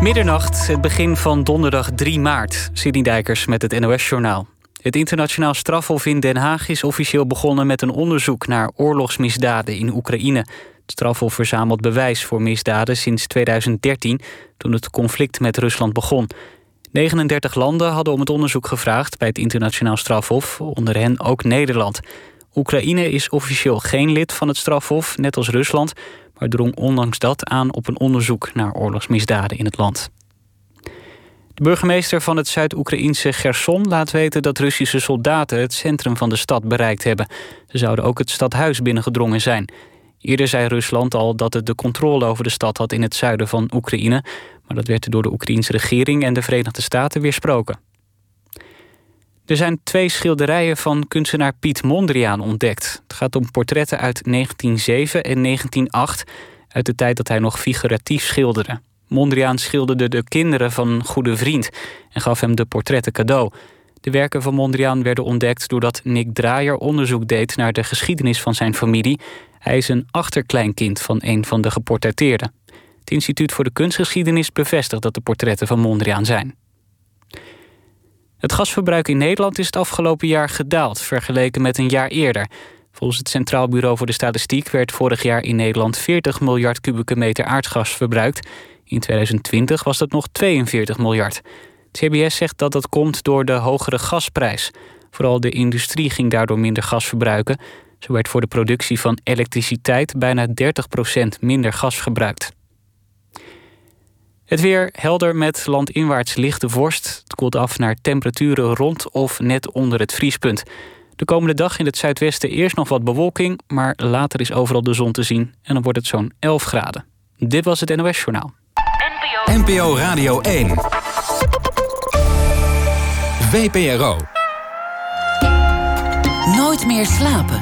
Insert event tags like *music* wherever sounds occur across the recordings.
Middernacht, het begin van donderdag 3 maart. Sidney Dijkers met het NOS-journaal. Het internationaal strafhof in Den Haag is officieel begonnen met een onderzoek naar oorlogsmisdaden in Oekraïne. Het strafhof verzamelt bewijs voor misdaden sinds 2013, toen het conflict met Rusland begon. 39 landen hadden om het onderzoek gevraagd bij het internationaal strafhof, onder hen ook Nederland. Oekraïne is officieel geen lid van het strafhof, net als Rusland, maar drong ondanks dat aan op een onderzoek naar oorlogsmisdaden in het land. De burgemeester van het Zuid-Oekraïnse Gerson laat weten dat Russische soldaten het centrum van de stad bereikt hebben. Ze zouden ook het stadhuis binnengedrongen zijn. Eerder zei Rusland al dat het de controle over de stad had in het zuiden van Oekraïne, maar dat werd door de Oekraïnse regering en de Verenigde Staten weersproken. Er zijn twee schilderijen van kunstenaar Piet Mondriaan ontdekt. Het gaat om portretten uit 1907 en 1908, uit de tijd dat hij nog figuratief schilderde. Mondriaan schilderde de kinderen van een goede vriend en gaf hem de portretten cadeau. De werken van Mondriaan werden ontdekt doordat Nick Draaier onderzoek deed naar de geschiedenis van zijn familie. Hij is een achterkleinkind van een van de geportretteerden. Het Instituut voor de Kunstgeschiedenis bevestigt dat de portretten van Mondriaan zijn. Het gasverbruik in Nederland is het afgelopen jaar gedaald, vergeleken met een jaar eerder. Volgens het Centraal Bureau voor de Statistiek werd vorig jaar in Nederland 40 miljard kubieke meter aardgas verbruikt. In 2020 was dat nog 42 miljard. CBS zegt dat dat komt door de hogere gasprijs. Vooral de industrie ging daardoor minder gas verbruiken. Zo werd voor de productie van elektriciteit bijna 30% minder gas gebruikt. Het weer helder met landinwaarts lichte vorst. Het koelt af naar temperaturen rond of net onder het vriespunt. De komende dag in het zuidwesten eerst nog wat bewolking, maar later is overal de zon te zien en dan wordt het zo'n 11 graden. Dit was het NOS Journaal. NPO, NPO Radio 1. VPRO. Nooit meer slapen.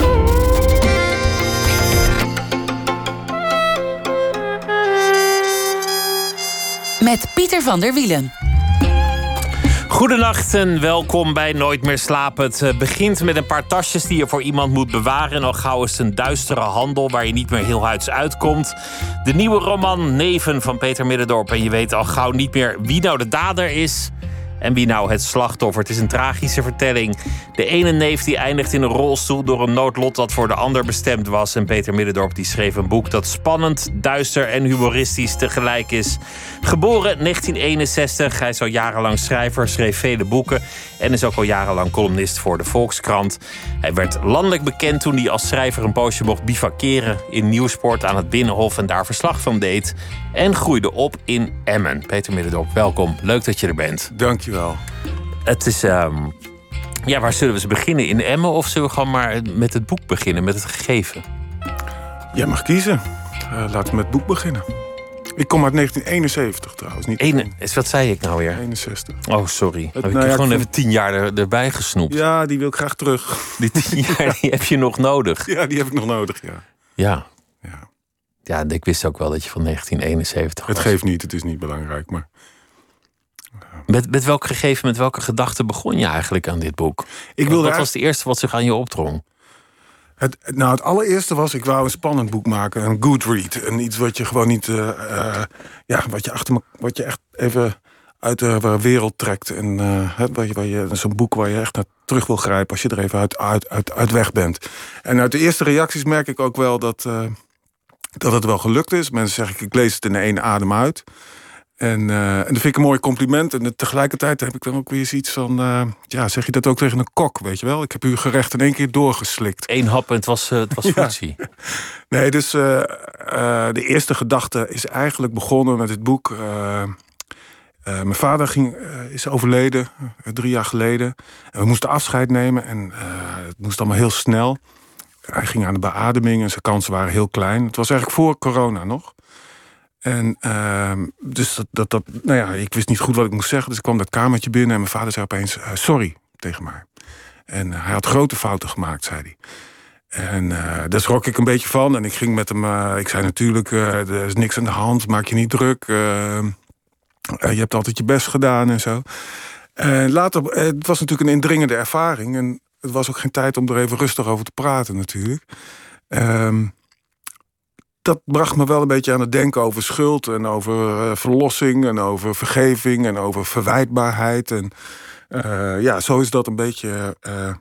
Met Pieter van der Wielen. Goedenacht en welkom bij Nooit meer slapen. Het eh, begint met een paar tasjes die je voor iemand moet bewaren. En al gauw is het een duistere handel waar je niet meer heel huids uitkomt. De nieuwe roman Neven van Peter Middendorp. En je weet al gauw niet meer wie nou de dader is en wie nou het slachtoffer. Het is een tragische vertelling. De ene neef die eindigt in een rolstoel door een noodlot dat voor de ander bestemd was. En Peter Middendorp die schreef een boek dat spannend, duister en humoristisch tegelijk is. Geboren 1961, hij is al jarenlang schrijver, schreef vele boeken en is ook al jarenlang columnist voor de Volkskrant. Hij werd landelijk bekend toen hij als schrijver een poosje mocht bivakeren in Nieuwsport aan het Binnenhof en daar verslag van deed. En groeide op in Emmen. Peter Middendorp, welkom. Leuk dat je er bent. Dankjewel. Het is. ehm, ja, waar zullen we ze beginnen? In Emmen of zullen we gewoon maar met het boek beginnen, met het gegeven? Jij mag kiezen. Eh, laten we met het boek beginnen. Ik kom uit 1971 trouwens, niet Ene, is- wat zei ik nou weer? 61. Oh, sorry. Heb ik nou ja, gewoon even tien jaar er- erbij gesnoept. Ja, die wil ik graag terug. *laughs* Die tien jaar die *laughs* heb je nog nodig. Ja, die heb ik nog nodig, ja. Ja. ja. Ja, ik wist ook wel dat je van 1971 Het was. geeft niet, het is niet belangrijk, maar... Met, met welk gegeven, met welke gedachte begon je eigenlijk aan dit boek? Ik wilde wat was het eerste wat zich aan je opdrong? Het, nou, het allereerste was, ik wou een spannend boek maken. Een good read. En iets wat je gewoon niet... eh, eh, ja, wat je, achter wat je echt even uit de wereld trekt. En eh, hè, waar je, waar je, zo'n boek waar je echt naar terug wil grijpen... als je er even uit, uit, uit, uit weg bent. En uit de eerste reacties merk ik ook wel dat, eh, dat het wel gelukt is. Mensen zeggen, ik lees het in één adem uit. En, eh, en dat vind ik een mooi compliment. En tegelijkertijd heb ik dan ook weer zoiets van... eh, ja, zeg je dat ook tegen een kok, weet je wel? Ik heb uw gerecht in één keer doorgeslikt. Eén hap en het was, eh, het was *laughs* Ja. functie. Nee, dus de eerste gedachte is eigenlijk begonnen met het boek. mijn vader ging, is overleden drie jaar geleden. En we moesten afscheid nemen en het moest allemaal heel snel. Hij ging aan de beademing en zijn kansen waren heel klein. Het was eigenlijk voor corona nog. En ehm, dus dat, dat, nou ja, ik wist niet goed wat ik moest zeggen. Dus ik kwam dat kamertje binnen en mijn vader zei opeens eh, sorry tegen mij. En eh, hij had grote fouten gemaakt, zei hij. En eh, daar schrok ik een beetje van. En ik ging met hem. ik zei natuurlijk: er is niks aan de hand, maak je niet druk. eh, eh, je hebt altijd je best gedaan en zo. En later, het was natuurlijk een indringende ervaring. En het was ook geen tijd om er even rustig over te praten, natuurlijk. Ehm, dat bracht me wel een beetje aan het denken over schuld en over uh, verlossing en over vergeving en over verwijtbaarheid. En uh, ja, zo is dat een beetje. Uh,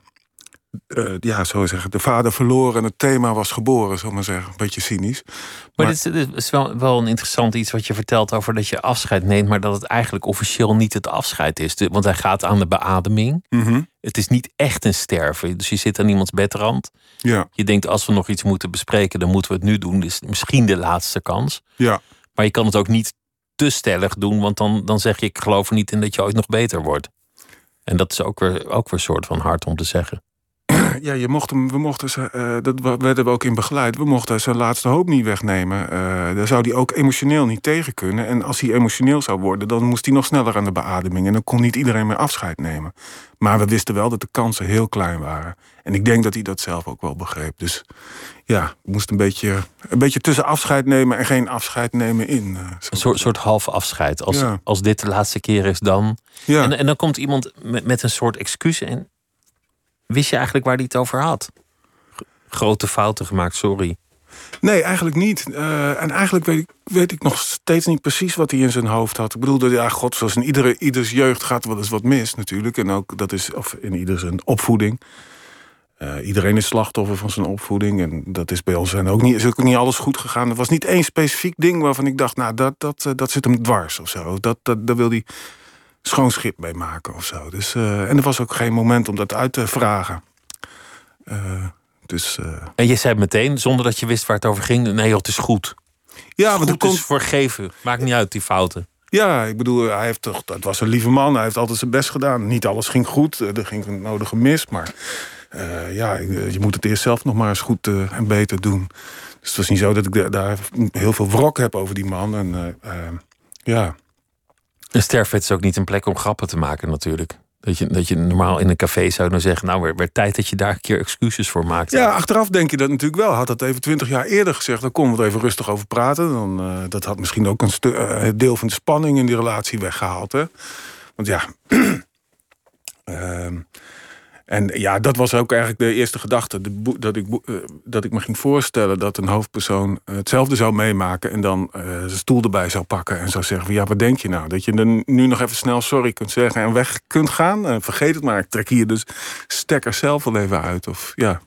ja, zo zeggen, de vader verloren en het thema was geboren, zal maar zeggen. Een beetje cynisch. Maar, maar dit, is, wel, wel een interessant iets wat je vertelt over dat je afscheid neemt, maar dat het eigenlijk officieel niet het afscheid is. Want hij gaat aan de beademing. Mm -hmm. Het is niet echt een sterven. Dus je zit aan iemands bedrand. Ja. Je denkt, als we nog iets moeten bespreken, dan moeten we het nu doen. Dit is misschien de laatste kans. Ja. Maar je kan het ook niet te stellig doen, want dan, dan zeg je: Ik geloof er niet in dat je ooit nog beter wordt. En dat is ook weer, ook weer een soort van hard om te zeggen. Ja, je mocht hem, we mochten, uh, dat werden we ook in begeleid. We mochten zijn laatste hoop niet wegnemen. Uh, daar zou hij ook emotioneel niet tegen kunnen. En als hij emotioneel zou worden, dan moest hij nog sneller aan de beademing. En dan kon niet iedereen meer afscheid nemen. Maar we wisten wel dat de kansen heel klein waren. En ik denk dat hij dat zelf ook wel begreep. Dus ja, ik moest een beetje, een beetje tussen afscheid nemen en geen afscheid nemen in. Uh, een soort, soort half afscheid. Als, Ja. als dit de laatste keer is, dan. ja. En, en dan komt iemand met, met een soort excuus. En wist je eigenlijk waar hij het over had? G- Grote fouten gemaakt, sorry. Nee, eigenlijk niet. Eh, en eigenlijk weet ik, weet ik nog steeds niet precies wat hij in zijn hoofd had. Ik bedoel, dat, ja, god, zoals in iedere, ieders jeugd gaat wel eens wat mis natuurlijk. En ook dat is, of in ieder zijn opvoeding. Eh, iedereen is slachtoffer van zijn opvoeding. En dat is bij ons en ook niet, is ook niet alles goed gegaan. Er was niet één specifiek ding waarvan ik dacht, nou, dat, dat, eh, dat zit hem dwars of zo. Dat, dat, daar wil hij schoon schip mee maken of zo. Dus, eh, en er was ook geen moment om dat uit te vragen. Eh, dus eh, En je zei meteen, zonder dat je wist waar het over ging: nee, joh, het is goed. ja, want goed komt, is vergeven. Maakt niet uit, die fouten. Ja, ik bedoel, hij heeft toch, dat was een lieve man. Hij heeft altijd zijn best gedaan. Niet alles ging goed, er ging het nodige mis. Maar ja, je moet het eerst zelf nog maar eens goed en beter doen. Dus het was niet zo dat ik da- daar heel veel wrok heb over die man. En ja, Een sterfwet is ook niet een plek om grappen te maken, natuurlijk. Dat je, dat je normaal in een café zou dan zeggen: Nou, weer tijd dat je daar een keer excuses voor maakt. ja, achteraf denk je dat natuurlijk wel. Had dat even twintig jaar eerder gezegd, dan konden we er even rustig over praten. Dan, eh, dat had misschien ook een eh, deel van de spanning in die relatie weggehaald. Hè? Want ja. *clears throat* ehm, en ja, dat was ook eigenlijk de eerste gedachte. Dat, ik, eh, dat ik me ging voorstellen dat een hoofdpersoon eh, hetzelfde zou meemaken. En dan eh, zijn stoel erbij zou pakken en zou zeggen: Ja, wat denk je nou? Dat je dan nu nog even snel sorry kunt zeggen en weg kunt gaan. En vergeet het maar. Ik trek hier dus stekker zelf wel even uit. Of ja.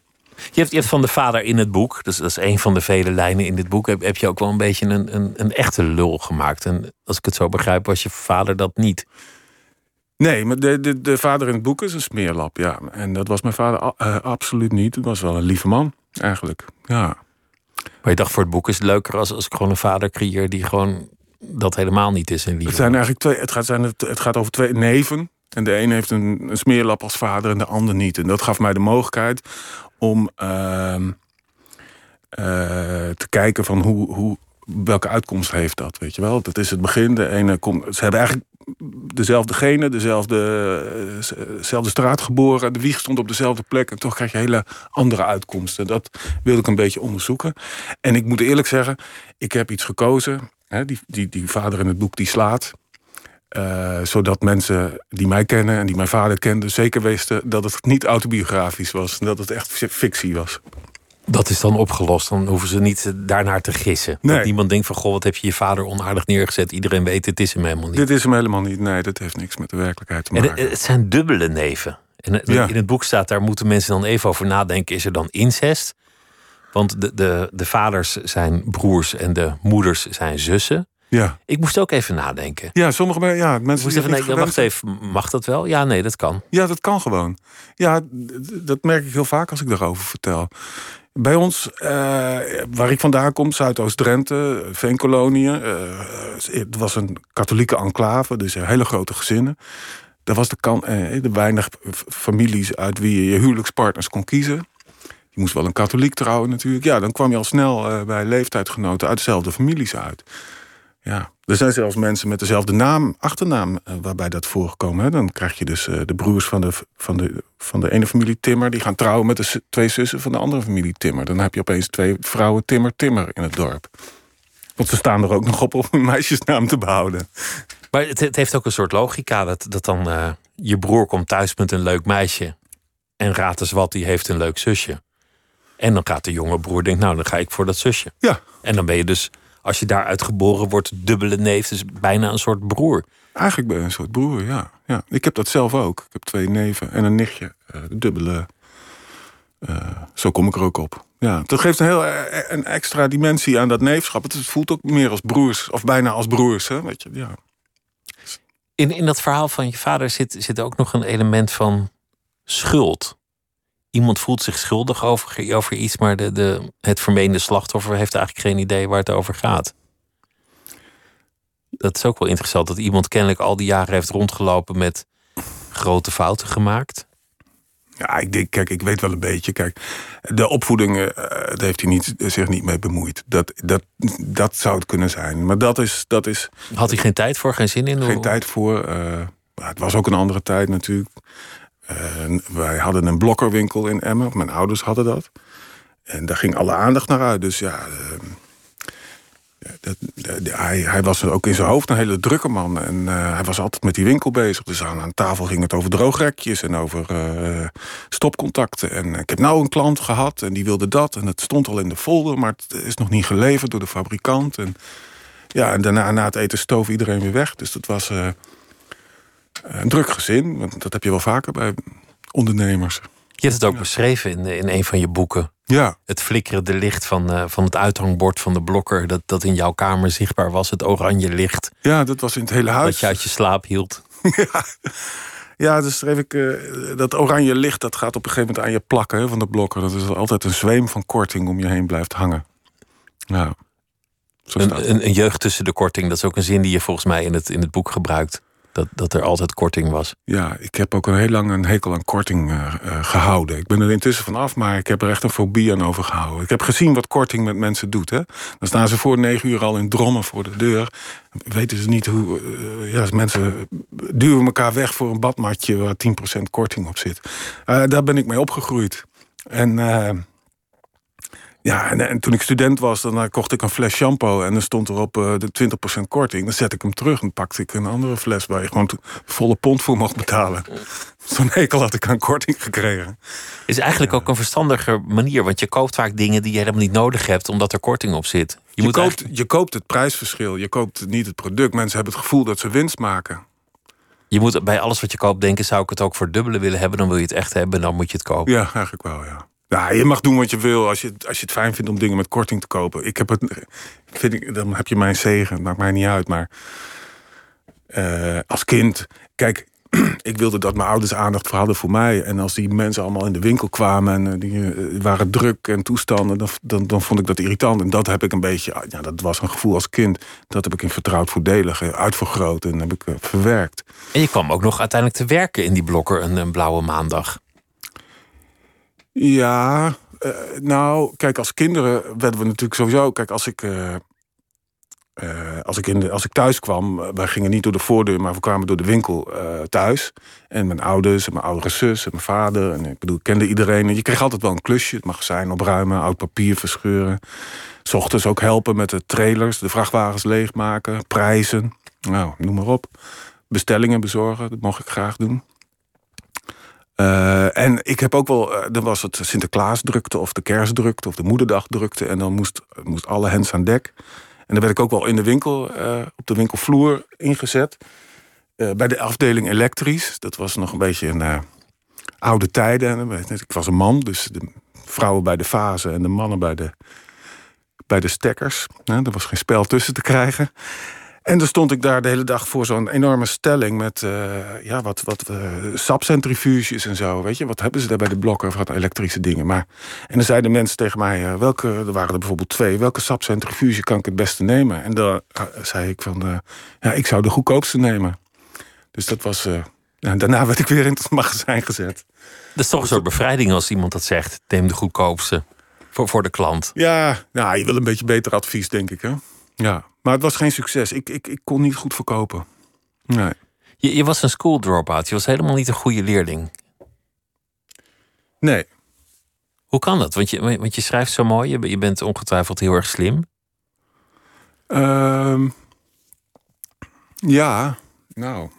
Je hebt, je hebt van de vader in het boek, dus dat is een van de vele lijnen in dit boek, heb, heb je ook wel een beetje een, een, een echte lul gemaakt. En als ik het zo begrijp, was je vader dat niet. Nee, maar de, de, de vader in het boek is een smeerlap, ja. En dat was mijn vader eh, absoluut niet. Het was wel een lieve man, eigenlijk. Ja. Maar je dacht, voor het boek is het leuker als, als ik gewoon een vader creëer die gewoon dat helemaal niet is in liefde. Het zijn eigenlijk twee. Het gaat, zijn, het, gaat over twee neven. En de een heeft een, een smeerlap als vader en de ander niet. En dat gaf mij de mogelijkheid om ehm, eh, te kijken van hoe, hoe, welke uitkomst heeft dat, weet je wel. Dat is het begin. De ene komt, ze hebben eigenlijk dezelfde genen, dezelfde, eh, z- dezelfde straat geboren. De wieg stond op dezelfde plek. En toch krijg je hele andere uitkomsten. Dat wilde ik een beetje onderzoeken. En ik moet eerlijk zeggen, ik heb iets gekozen. Hè, die, die, die vader in het boek die slaat. Eh, zodat mensen die mij kennen en die mijn vader kenden... zeker wisten dat het niet autobiografisch was. Dat het echt fictie was. Dat is dan opgelost. Dan hoeven ze niet eh, daarnaar te gissen. Nee. Dat niemand denkt van, goh, wat heb je je vader onaardig neergezet. Iedereen weet, het is hem helemaal niet. Dit is hem helemaal niet. Nee, dat heeft niks met de werkelijkheid te En maken. het, het zijn dubbele neven. En Ja. in het boek staat, daar moeten mensen dan even over nadenken. Is er dan incest? Want de, de, de vaders zijn broers en de moeders zijn zussen. ja. Ik moest ook even nadenken. ja, sommige ja, mensen moest even denken, wacht even, mag dat wel? Ja, nee, dat kan. Ja, dat kan gewoon. Ja, dat merk ik heel vaak als ik daarover vertel. Bij ons, eh, waar ik vandaan kom, Zuidoost-Drenthe, Veenkoloniën. eh, het was een katholieke enclave, dus hele grote gezinnen. Daar was de, kan, eh, de weinig families uit wie je je huwelijkspartners kon kiezen. Je moest wel een katholiek trouwen natuurlijk. Ja, dan kwam je al snel bij leeftijdgenoten uit dezelfde families uit. Ja, er zijn zelfs mensen met dezelfde naam, achternaam, eh, waarbij dat voorkomen. Hè. Dan krijg je dus eh, de broers van de, van, de, van de ene familie Timmer... die gaan trouwen met de twee zussen van de andere familie Timmer. Dan heb je opeens twee vrouwen Timmer Timmer in het dorp. Want ze staan er ook nog op om een meisjesnaam te behouden. Maar het, het heeft ook een soort logica. Dat, dat dan eh, je broer komt thuis met een leuk meisje. En raad eens wat, die heeft een leuk zusje. En dan gaat de jonge broer denken, nou, dan ga ik voor dat zusje. Ja. En dan ben je dus, als je daaruit geboren wordt, dubbele neef. Dus bijna een soort broer. Eigenlijk ben je een soort broer, ja. ja. Ik heb dat zelf ook. Ik heb twee neven en een nichtje. Uh, dubbele. Uh, zo kom ik er ook op. Ja, dat geeft een heel een extra dimensie aan dat neefschap. Het voelt ook meer als broers, of bijna als broers. Hè? Weet je, ja. In, in dat verhaal van je vader zit, zit ook nog een element van schuld. Iemand voelt zich schuldig over, over iets, maar de, de, het vermeende slachtoffer heeft eigenlijk geen idee waar het over gaat. Dat is ook wel interessant, dat iemand kennelijk al die jaren heeft rondgelopen met grote fouten gemaakt. Ja, ik denk, kijk, ik weet wel een beetje. Kijk, de opvoeding, uh, daar heeft hij niet, zich niet mee bemoeid. Dat, dat, dat zou het kunnen zijn. Maar dat is, dat is. Had hij geen tijd voor, geen zin in? Geen tijd voor. Uh, het was ook een andere tijd natuurlijk. Wij hadden een blokkerwinkel in Emmen. Mijn ouders hadden dat. En daar ging alle aandacht naar uit. Dus ja, dat, hij, hij, was ook in zijn hoofd een hele drukke man. En uh, hij was altijd met die winkel bezig. Dus aan, aan tafel ging het over droogrekjes en over uh, stopcontacten. En ik heb nou een klant gehad en die wilde dat. En het stond al in de folder, maar het is nog niet geleverd door de fabrikant. En, ja, en daarna na het eten stoof iedereen weer weg. Dus dat was uh, een druk gezin. Want dat heb je wel vaker bij ondernemers. Je hebt het ook beschreven in, in een van je boeken. Ja. Het flikkerende licht van, uh, van het uithangbord van de blokker... Dat, dat in jouw kamer zichtbaar was, het oranje licht. Ja, dat was in het hele huis. Dat je uit je slaap hield. *laughs* ja. ja, dus schreef ik... Uh, dat oranje licht, dat gaat op een gegeven moment aan je plakken hè, van de blokker. Dat is altijd een zweem van korting om je heen blijft hangen. Ja. Een, een, een, jeugd tussen de korting, dat is ook een zin die je volgens mij in het, in het boek gebruikt. Dat, dat er altijd korting was. Ja, ik heb ook een heel lang een hekel aan korting uh, uh, gehouden. Ik ben er intussen van af, maar ik heb er echt een fobie aan overgehouden. Ik heb gezien wat korting met mensen doet. Hè? Dan staan ze voor negen uur al in drommen voor de deur. Weten ze niet hoe... Uh, ja, mensen duwen elkaar weg voor een badmatje waar 10% korting op zit. daar ben ik mee opgegroeid. En... Ja, en, en, toen ik student was, dan uh, kocht ik een fles shampoo... en dan stond erop uh, de 20% korting. Dan zet ik hem terug en pakte ik een andere fles... waar je gewoon volle pond voor mocht betalen. *laughs* Zo'n hekel had ik aan korting gekregen. Is eigenlijk ja. ook een verstandiger manier... want je koopt vaak dingen die je helemaal niet nodig hebt... omdat er korting op zit. Je, je, moet koopt, eigenlijk... je koopt het prijsverschil, je koopt niet het product. Mensen hebben het gevoel dat ze winst maken. Je moet bij alles wat je koopt denken... zou ik het ook voor dubbele willen hebben... dan wil je het echt hebben, dan moet je het kopen. Ja, eigenlijk wel, ja. Ja, je mag doen wat je wil als je, als je het fijn vindt om dingen met korting te kopen. Ik heb het, vind ik, dan heb je mijn zegen, maakt mij niet uit. Maar uh, als kind, kijk, *clears throat* ik wilde dat mijn ouders aandacht voor hadden voor mij. En als die mensen allemaal in de winkel kwamen en uh, die uh, waren druk en toestanden, dan, dan, dan vond ik dat irritant. En dat heb ik een beetje, ja, dat was een gevoel als kind. Dat heb ik in vertrouwd voordelig uitvergroot en heb ik verwerkt. En je kwam ook nog uiteindelijk te werken in die blokker een, een blauwe maandag. Ja, uh, nou, kijk, als kinderen werden we natuurlijk sowieso. Kijk, als ik. Uh, uh, als, ik in de, als ik thuis kwam, wij gingen niet door de voordeur, maar we kwamen door de winkel thuis. En mijn ouders en mijn oudere zus en mijn vader. En ik bedoel, ik kende iedereen. En je kreeg altijd wel een klusje. Het magazijn opruimen, oud papier verscheuren. S ochtends ook helpen met de trailers, de vrachtwagens leegmaken, prijzen. Nou, noem maar op. Bestellingen bezorgen, dat mocht ik graag doen. Uh, en ik heb ook wel, uh, dan was het Sinterklaasdrukte of de kerstdrukte of de moederdagdrukte. En dan moest, moest alle hens aan dek. En dan werd ik ook wel in de winkel, uh, op de winkelvloer ingezet. bij de afdeling elektrisch. Dat was nog een beetje een oude tijden. Ik was een man, dus de vrouwen bij de fase en de mannen bij de, bij de stekkers. er was geen spel tussen te krijgen. En dan stond ik daar de hele dag voor zo'n enorme stelling met uh, ja, wat, wat uh, sapcentrifuges en zo. Weet je, wat hebben ze daar bij de blokken van elektrische dingen? Maar, en dan zeiden mensen tegen mij, uh, welke, er waren er bijvoorbeeld twee, welke sapcentrifuge kan ik het beste nemen? En dan zei ik van, ja, ik zou de goedkoopste nemen. Dus dat was, ja, daarna werd ik weer in het magazijn gezet. Dat is toch een soort bevrijding als iemand dat zegt, neem de goedkoopste voor, voor de klant. Ja, nou, je wil een beetje beter advies, denk ik, hè? Ja, maar het was geen succes. Ik, ik, ik kon niet goed verkopen. Nee. Je, je was een school dropout. Je was helemaal niet een goede leerling. Nee. Hoe kan dat? Want je, want je schrijft zo mooi. Je, je bent ongetwijfeld heel erg slim. Um, ja, nou.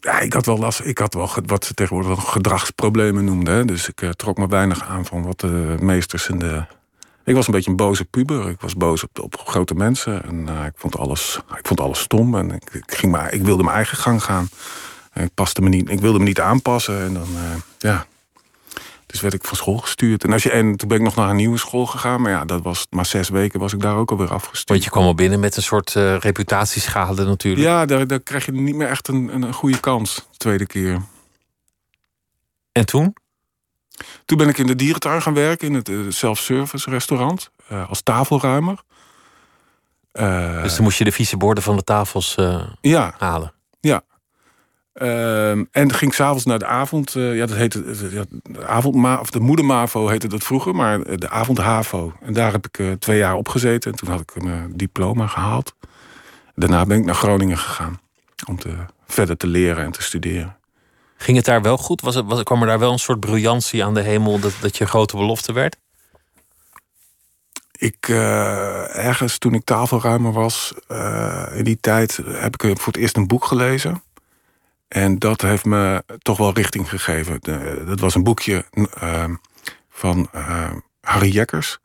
ja, ik had wel last. Ik had wel wat ze tegenwoordig gedragsproblemen noemden. Dus ik trok me weinig aan van wat de meesters in de ik was een beetje een boze puber. Ik was boos op, op grote mensen. En ik, vond alles, ik vond alles stom. En ik, ik, ging maar, ik wilde mijn eigen gang gaan. En ik, paste me niet, ik wilde me niet aanpassen. En dan, ja, dus werd ik van school gestuurd. En, als je, en toen ben ik nog naar een nieuwe school gegaan. Maar ja, dat was maar zes weken was ik daar ook alweer afgestuurd. Want je kwam al binnen met een soort uh, reputatieschade natuurlijk. Ja, daar, daar krijg je niet meer echt een, een goede kans. De tweede keer. En toen? Toen ben ik in de dierentuin gaan werken. In het uh, self-service restaurant. Uh, als tafelruimer. dus dan moest je de vieze borden van de tafels ja, halen? Ja. Uh, en ging s'avonds naar de avond. Uh, ja, dat heette de, avond, of de moedermavo heette dat vroeger, maar de avondhavo. En daar heb ik uh, twee jaar op gezeten. En toen had ik mijn diploma gehaald. Daarna ben ik naar Groningen gegaan om te, verder te leren en te studeren. Ging het daar wel goed? Was het, kwam er daar wel een soort briljantie aan de hemel dat, dat je grote belofte werd? Ik, uh, ergens toen ik tafelruimer was, in die tijd heb ik voor het eerst een boek gelezen. En dat heeft me toch wel richting gegeven. dat was een boekje uh, van uh, Harry Jekkers.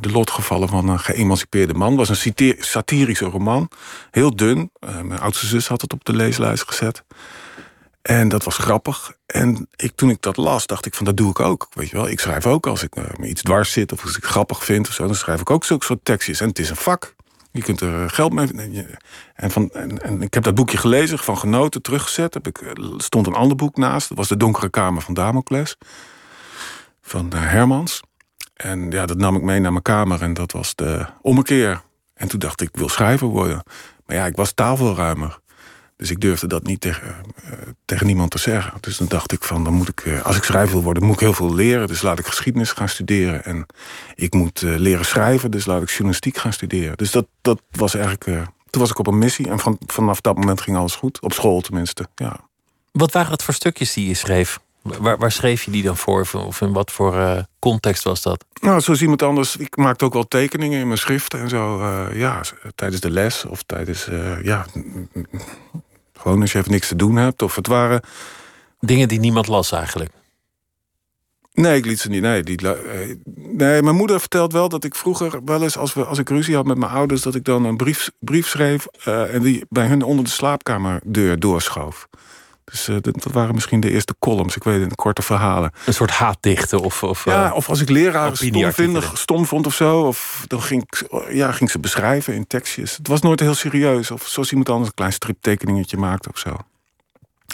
De lotgevallen van een geëmancipeerde man. was een satirische roman. Heel dun. mijn oudste zus had het op de leeslijst gezet. En dat was grappig. En ik, toen ik dat las, dacht ik van dat doe ik ook. Weet je wel, ik schrijf ook als ik me iets dwars zit... of als ik grappig vind of zo, dan schrijf ik ook zulke soort tekstjes. En het is een vak. Je kunt er geld mee. En, van, en, ik heb dat boekje gelezen, van genoten, teruggezet. Heb ik, er stond een ander boek naast. Dat was De Donkere Kamer van Damocles. Van Hermans. En ja, dat nam ik mee naar mijn kamer. En dat was de ommekeer. En toen dacht ik, ik wil schrijver worden. Maar ja, ik was tafelruimer. Dus ik durfde dat niet tegen, uh, tegen niemand te zeggen. Dus dan dacht ik van, dan moet ik, uh, als ik schrijver wil worden, moet ik heel veel leren. Dus laat ik geschiedenis gaan studeren. En ik moet uh, leren schrijven, dus laat ik journalistiek gaan studeren. Dus dat, dat was eigenlijk, toen was ik op een missie. En van, vanaf dat moment ging alles goed. Op school tenminste, ja. Wat waren het voor stukjes die je schreef? Waar, waar schreef je die dan voor? Of in wat voor context was dat? Nou, zoals iemand anders. Ik maakte ook wel tekeningen in mijn schriften en zo. ja, tijdens de les of tijdens, ja gewoon als je even niks te doen hebt. Of het waren. Dingen die niemand las eigenlijk. Nee, ik liet ze niet. Nee, die, eh, nee, mijn moeder vertelt wel dat ik vroeger wel eens, als, we, als ik ruzie had met mijn ouders, dat ik dan een brief, brief schreef uh, en die bij hun onder de slaapkamerdeur doorschoof. Dus uh, dat waren misschien de eerste columns, ik weet het, korte verhalen. Een soort haatdichten of... of ja, of als ik leraren stomvindig, stom vond of zo... Of, dan ging ik, ja, ging ze beschrijven in tekstjes. Het was nooit heel serieus. Of zoals iemand anders een klein striptekeningetje maakte of zo.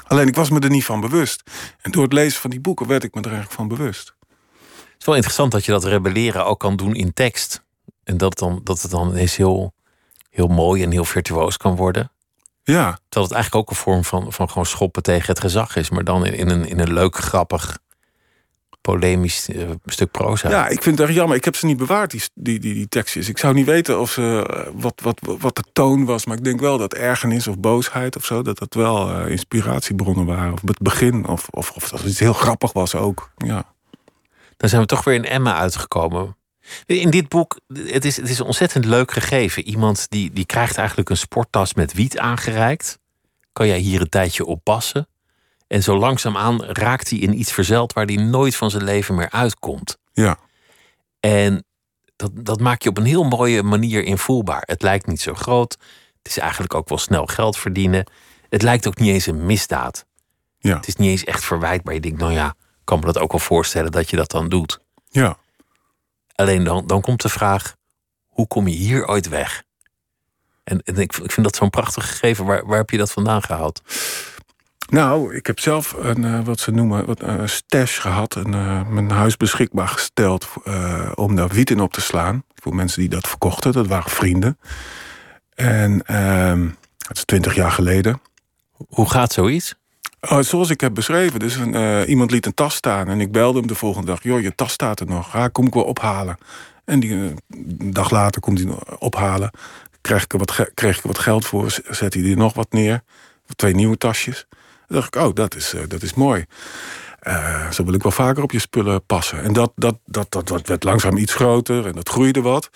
Alleen ik was me er niet van bewust. En door het lezen van die boeken werd ik me er eigenlijk van bewust. Het is wel interessant dat je dat rebelleren ook kan doen in tekst. En dat, dan, dat het dan ineens heel, heel mooi en heel virtuoos kan worden. Ja. Terwijl het eigenlijk ook een vorm van, van gewoon schoppen tegen het gezag is. Maar dan in, in, een, in een leuk, grappig, polemisch uh, stuk proza. Ja, ik vind het erg jammer. Ik heb ze niet bewaard, die, die, die, die tekstjes. Ik zou niet weten of ze, uh, wat, wat, wat de toon was. Maar ik denk wel dat ergernis of boosheid of zo... dat dat wel uh, inspiratiebronnen waren. Of het begin. Of, of, of dat het iets heel grappig was ook. Ja. Dan zijn we toch weer in Emma uitgekomen. In dit boek, het is, het is ontzettend leuk gegeven. Iemand die, die krijgt eigenlijk een sporttas met wiet aangereikt. Kan jij hier een tijdje oppassen? En zo langzaamaan raakt hij in iets verzeld waar hij nooit van zijn leven meer uitkomt. Ja. En dat, dat maak je op een heel mooie manier invoelbaar. Het lijkt niet zo groot. Het is eigenlijk ook wel snel geld verdienen. Het lijkt ook niet eens een misdaad. Ja. Het is niet eens echt verwijtbaar. Je denkt, nou ja, kan me dat ook wel voorstellen dat je dat dan doet. Ja. Alleen dan, dan komt de vraag: hoe kom je hier ooit weg? En, en ik, ik vind dat zo'n prachtig gegeven. Waar, waar heb je dat vandaan gehaald? Nou, ik heb zelf een, uh, wat ze noemen, wat, een stash gehad. En uh, mijn huis beschikbaar gesteld uh, om daar wiet in op te slaan. Voor mensen die dat verkochten. Dat waren vrienden. En ehm, het is twintig jaar geleden. Hoe gaat zoiets? Oh, zoals ik heb beschreven. Dus een, uh, iemand liet een tas staan en ik belde hem de volgende dag. Joh, je tas staat er nog. Ja, kom ik wel ophalen. En die, een dag later komt hij ophalen. Krijg ik, er wat, kreeg ik wat geld voor. Zet hij er nog wat neer. Twee nieuwe tasjes. Dan dacht ik, oh, dat is, uh, dat is mooi. Uh, zo wil ik wel vaker op je spullen passen. En dat, dat, dat, dat, dat werd langzaam iets groter en dat groeide wat.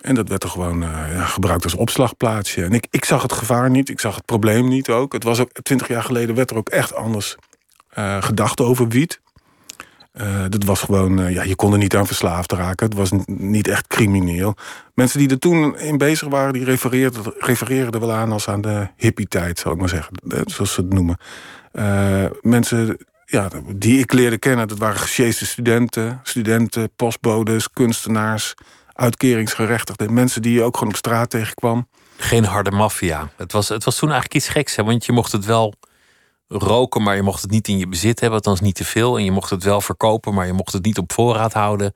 En dat werd er gewoon uh, ja, gebruikt als opslagplaatsje. En ik, ik zag het gevaar niet, ik zag het probleem niet ook. Het was ook twintig jaar geleden werd er ook echt anders uh, gedacht over wiet. Uh, dat was gewoon, ja, je kon er niet aan verslaafd raken. Het was niet echt crimineel. Mensen die er toen in bezig waren, die refereerden, refereerden er wel aan als aan de hippie-tijd, zal ik maar zeggen. Zoals ze het noemen. mensen ja, die ik leerde kennen, dat waren gesjeeste studenten, studenten, postbodes, kunstenaars, uitkeringsgerechtigden, mensen die je ook gewoon op straat tegenkwam. Geen harde maffia. Het was, het was toen eigenlijk iets geks, hè? want je mocht het wel roken, maar je mocht het niet in je bezit hebben, althans niet te veel. En je mocht het wel verkopen, maar je mocht het niet op voorraad houden.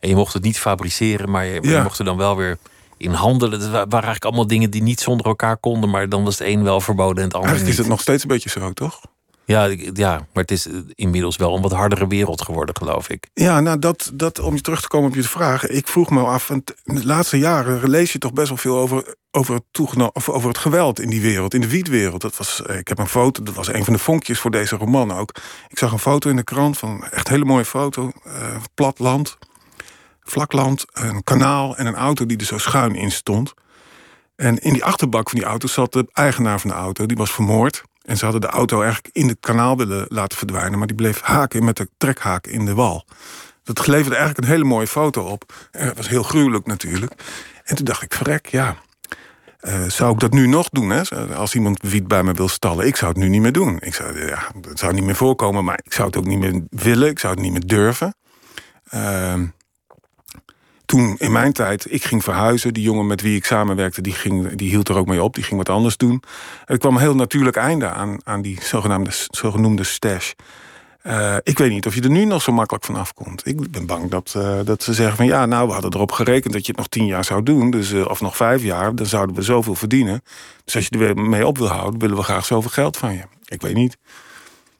En je mocht het niet fabriceren, maar je, je mocht er dan wel weer in handelen. Het waren eigenlijk allemaal dingen die niet zonder elkaar konden, maar dan was het een wel verboden en het ander Eigenlijk niet. is het nog steeds een beetje zo, toch? Ja, ja, maar het is inmiddels wel een wat hardere wereld geworden, geloof ik. Ja, nou, dat, dat, om je terug te komen op je vraag. Ik vroeg me af, de laatste jaren lees je toch best wel veel over, over, het, of over het geweld in die wereld, in de wietwereld. Dat was, eh, ik heb een foto, dat was een van de vonkjes voor deze roman ook. Ik zag een foto in de krant van echt een hele mooie foto. Uh, plat land, vlak land, een kanaal en een auto die er zo schuin in stond. En in die achterbak van die auto zat de eigenaar van de auto, die was vermoord. En ze hadden de auto eigenlijk in het kanaal willen laten verdwijnen, maar die bleef haken met de trekhaak in de wal. Dat leverde eigenlijk een hele mooie foto op. Het was heel gruwelijk natuurlijk. En toen dacht ik, verrek, ja. Uh, zou ik dat nu nog doen? Hè? Als iemand wiet bij me wil stallen, ik zou het nu niet meer doen. Ik zou, ja, het zou niet meer voorkomen, maar ik zou het ook niet meer willen. Ik zou het niet meer durven. Uh, toen in mijn tijd, ik ging verhuizen. Die jongen met wie ik samenwerkte, die, ging, die hield er ook mee op. Die ging wat anders doen. Er kwam een heel natuurlijk einde aan, aan die zogenaamde, zogenoemde stash. Uh, ik weet niet of je er nu nog zo makkelijk van afkomt. Ik ben bang dat, uh, dat ze zeggen van... ja, nou, we hadden erop gerekend dat je het nog tien jaar zou doen. Dus, uh, of nog vijf jaar, dan zouden we zoveel verdienen. Dus als je er mee op wil houden... willen we graag zoveel geld van je. Ik weet niet.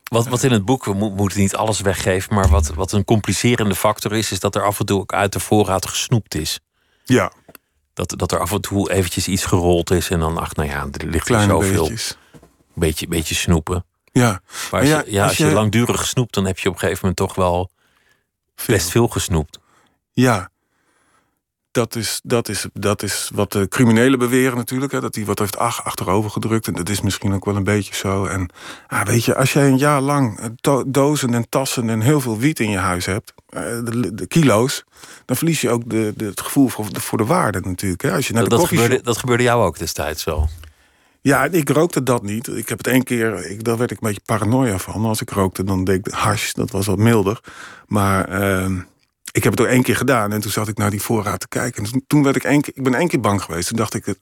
Wat, wat in het boek, we moeten niet alles weggeven, maar wat, wat een complicerende factor is, is dat er af en toe ook uit de voorraad gesnoept is. Ja. Dat, dat er af en toe eventjes iets gerold is en dan, ach, nou ja, er ligt Kleine hier zoveel. beetjes. Beetje, beetje snoepen. Ja. Maar als, Ja, je, ja, als als je je- langdurig snoept, dan heb je op een gegeven moment toch wel best veel gesnoept. Ja. Dat is, dat, is, dat is wat de criminelen beweren natuurlijk. Hè, dat hij wat heeft ach, achterover gedrukt. En dat is misschien ook wel een beetje zo. En ah, weet je, als jij een jaar lang eh, dozen en tassen en heel veel wiet in je huis hebt... eh, de, de kilo's, dan verlies je ook de, de, het gevoel voor de, voor de waarde natuurlijk. Hè. Als je naar Dat, de dat, koffieshop- gebeurde, dat gebeurde jou ook destijds wel. Ja, ik rookte dat niet. Ik heb het één keer, ik, daar werd ik een beetje paranoia van. Als ik rookte, dan deed ik hash, dat was wat milder. Maar ehm, ik heb het ook één keer gedaan en toen zat ik naar die voorraad te kijken. En toen- werd ik één keer, ik ben één keer bang geweest. Toen dacht ik,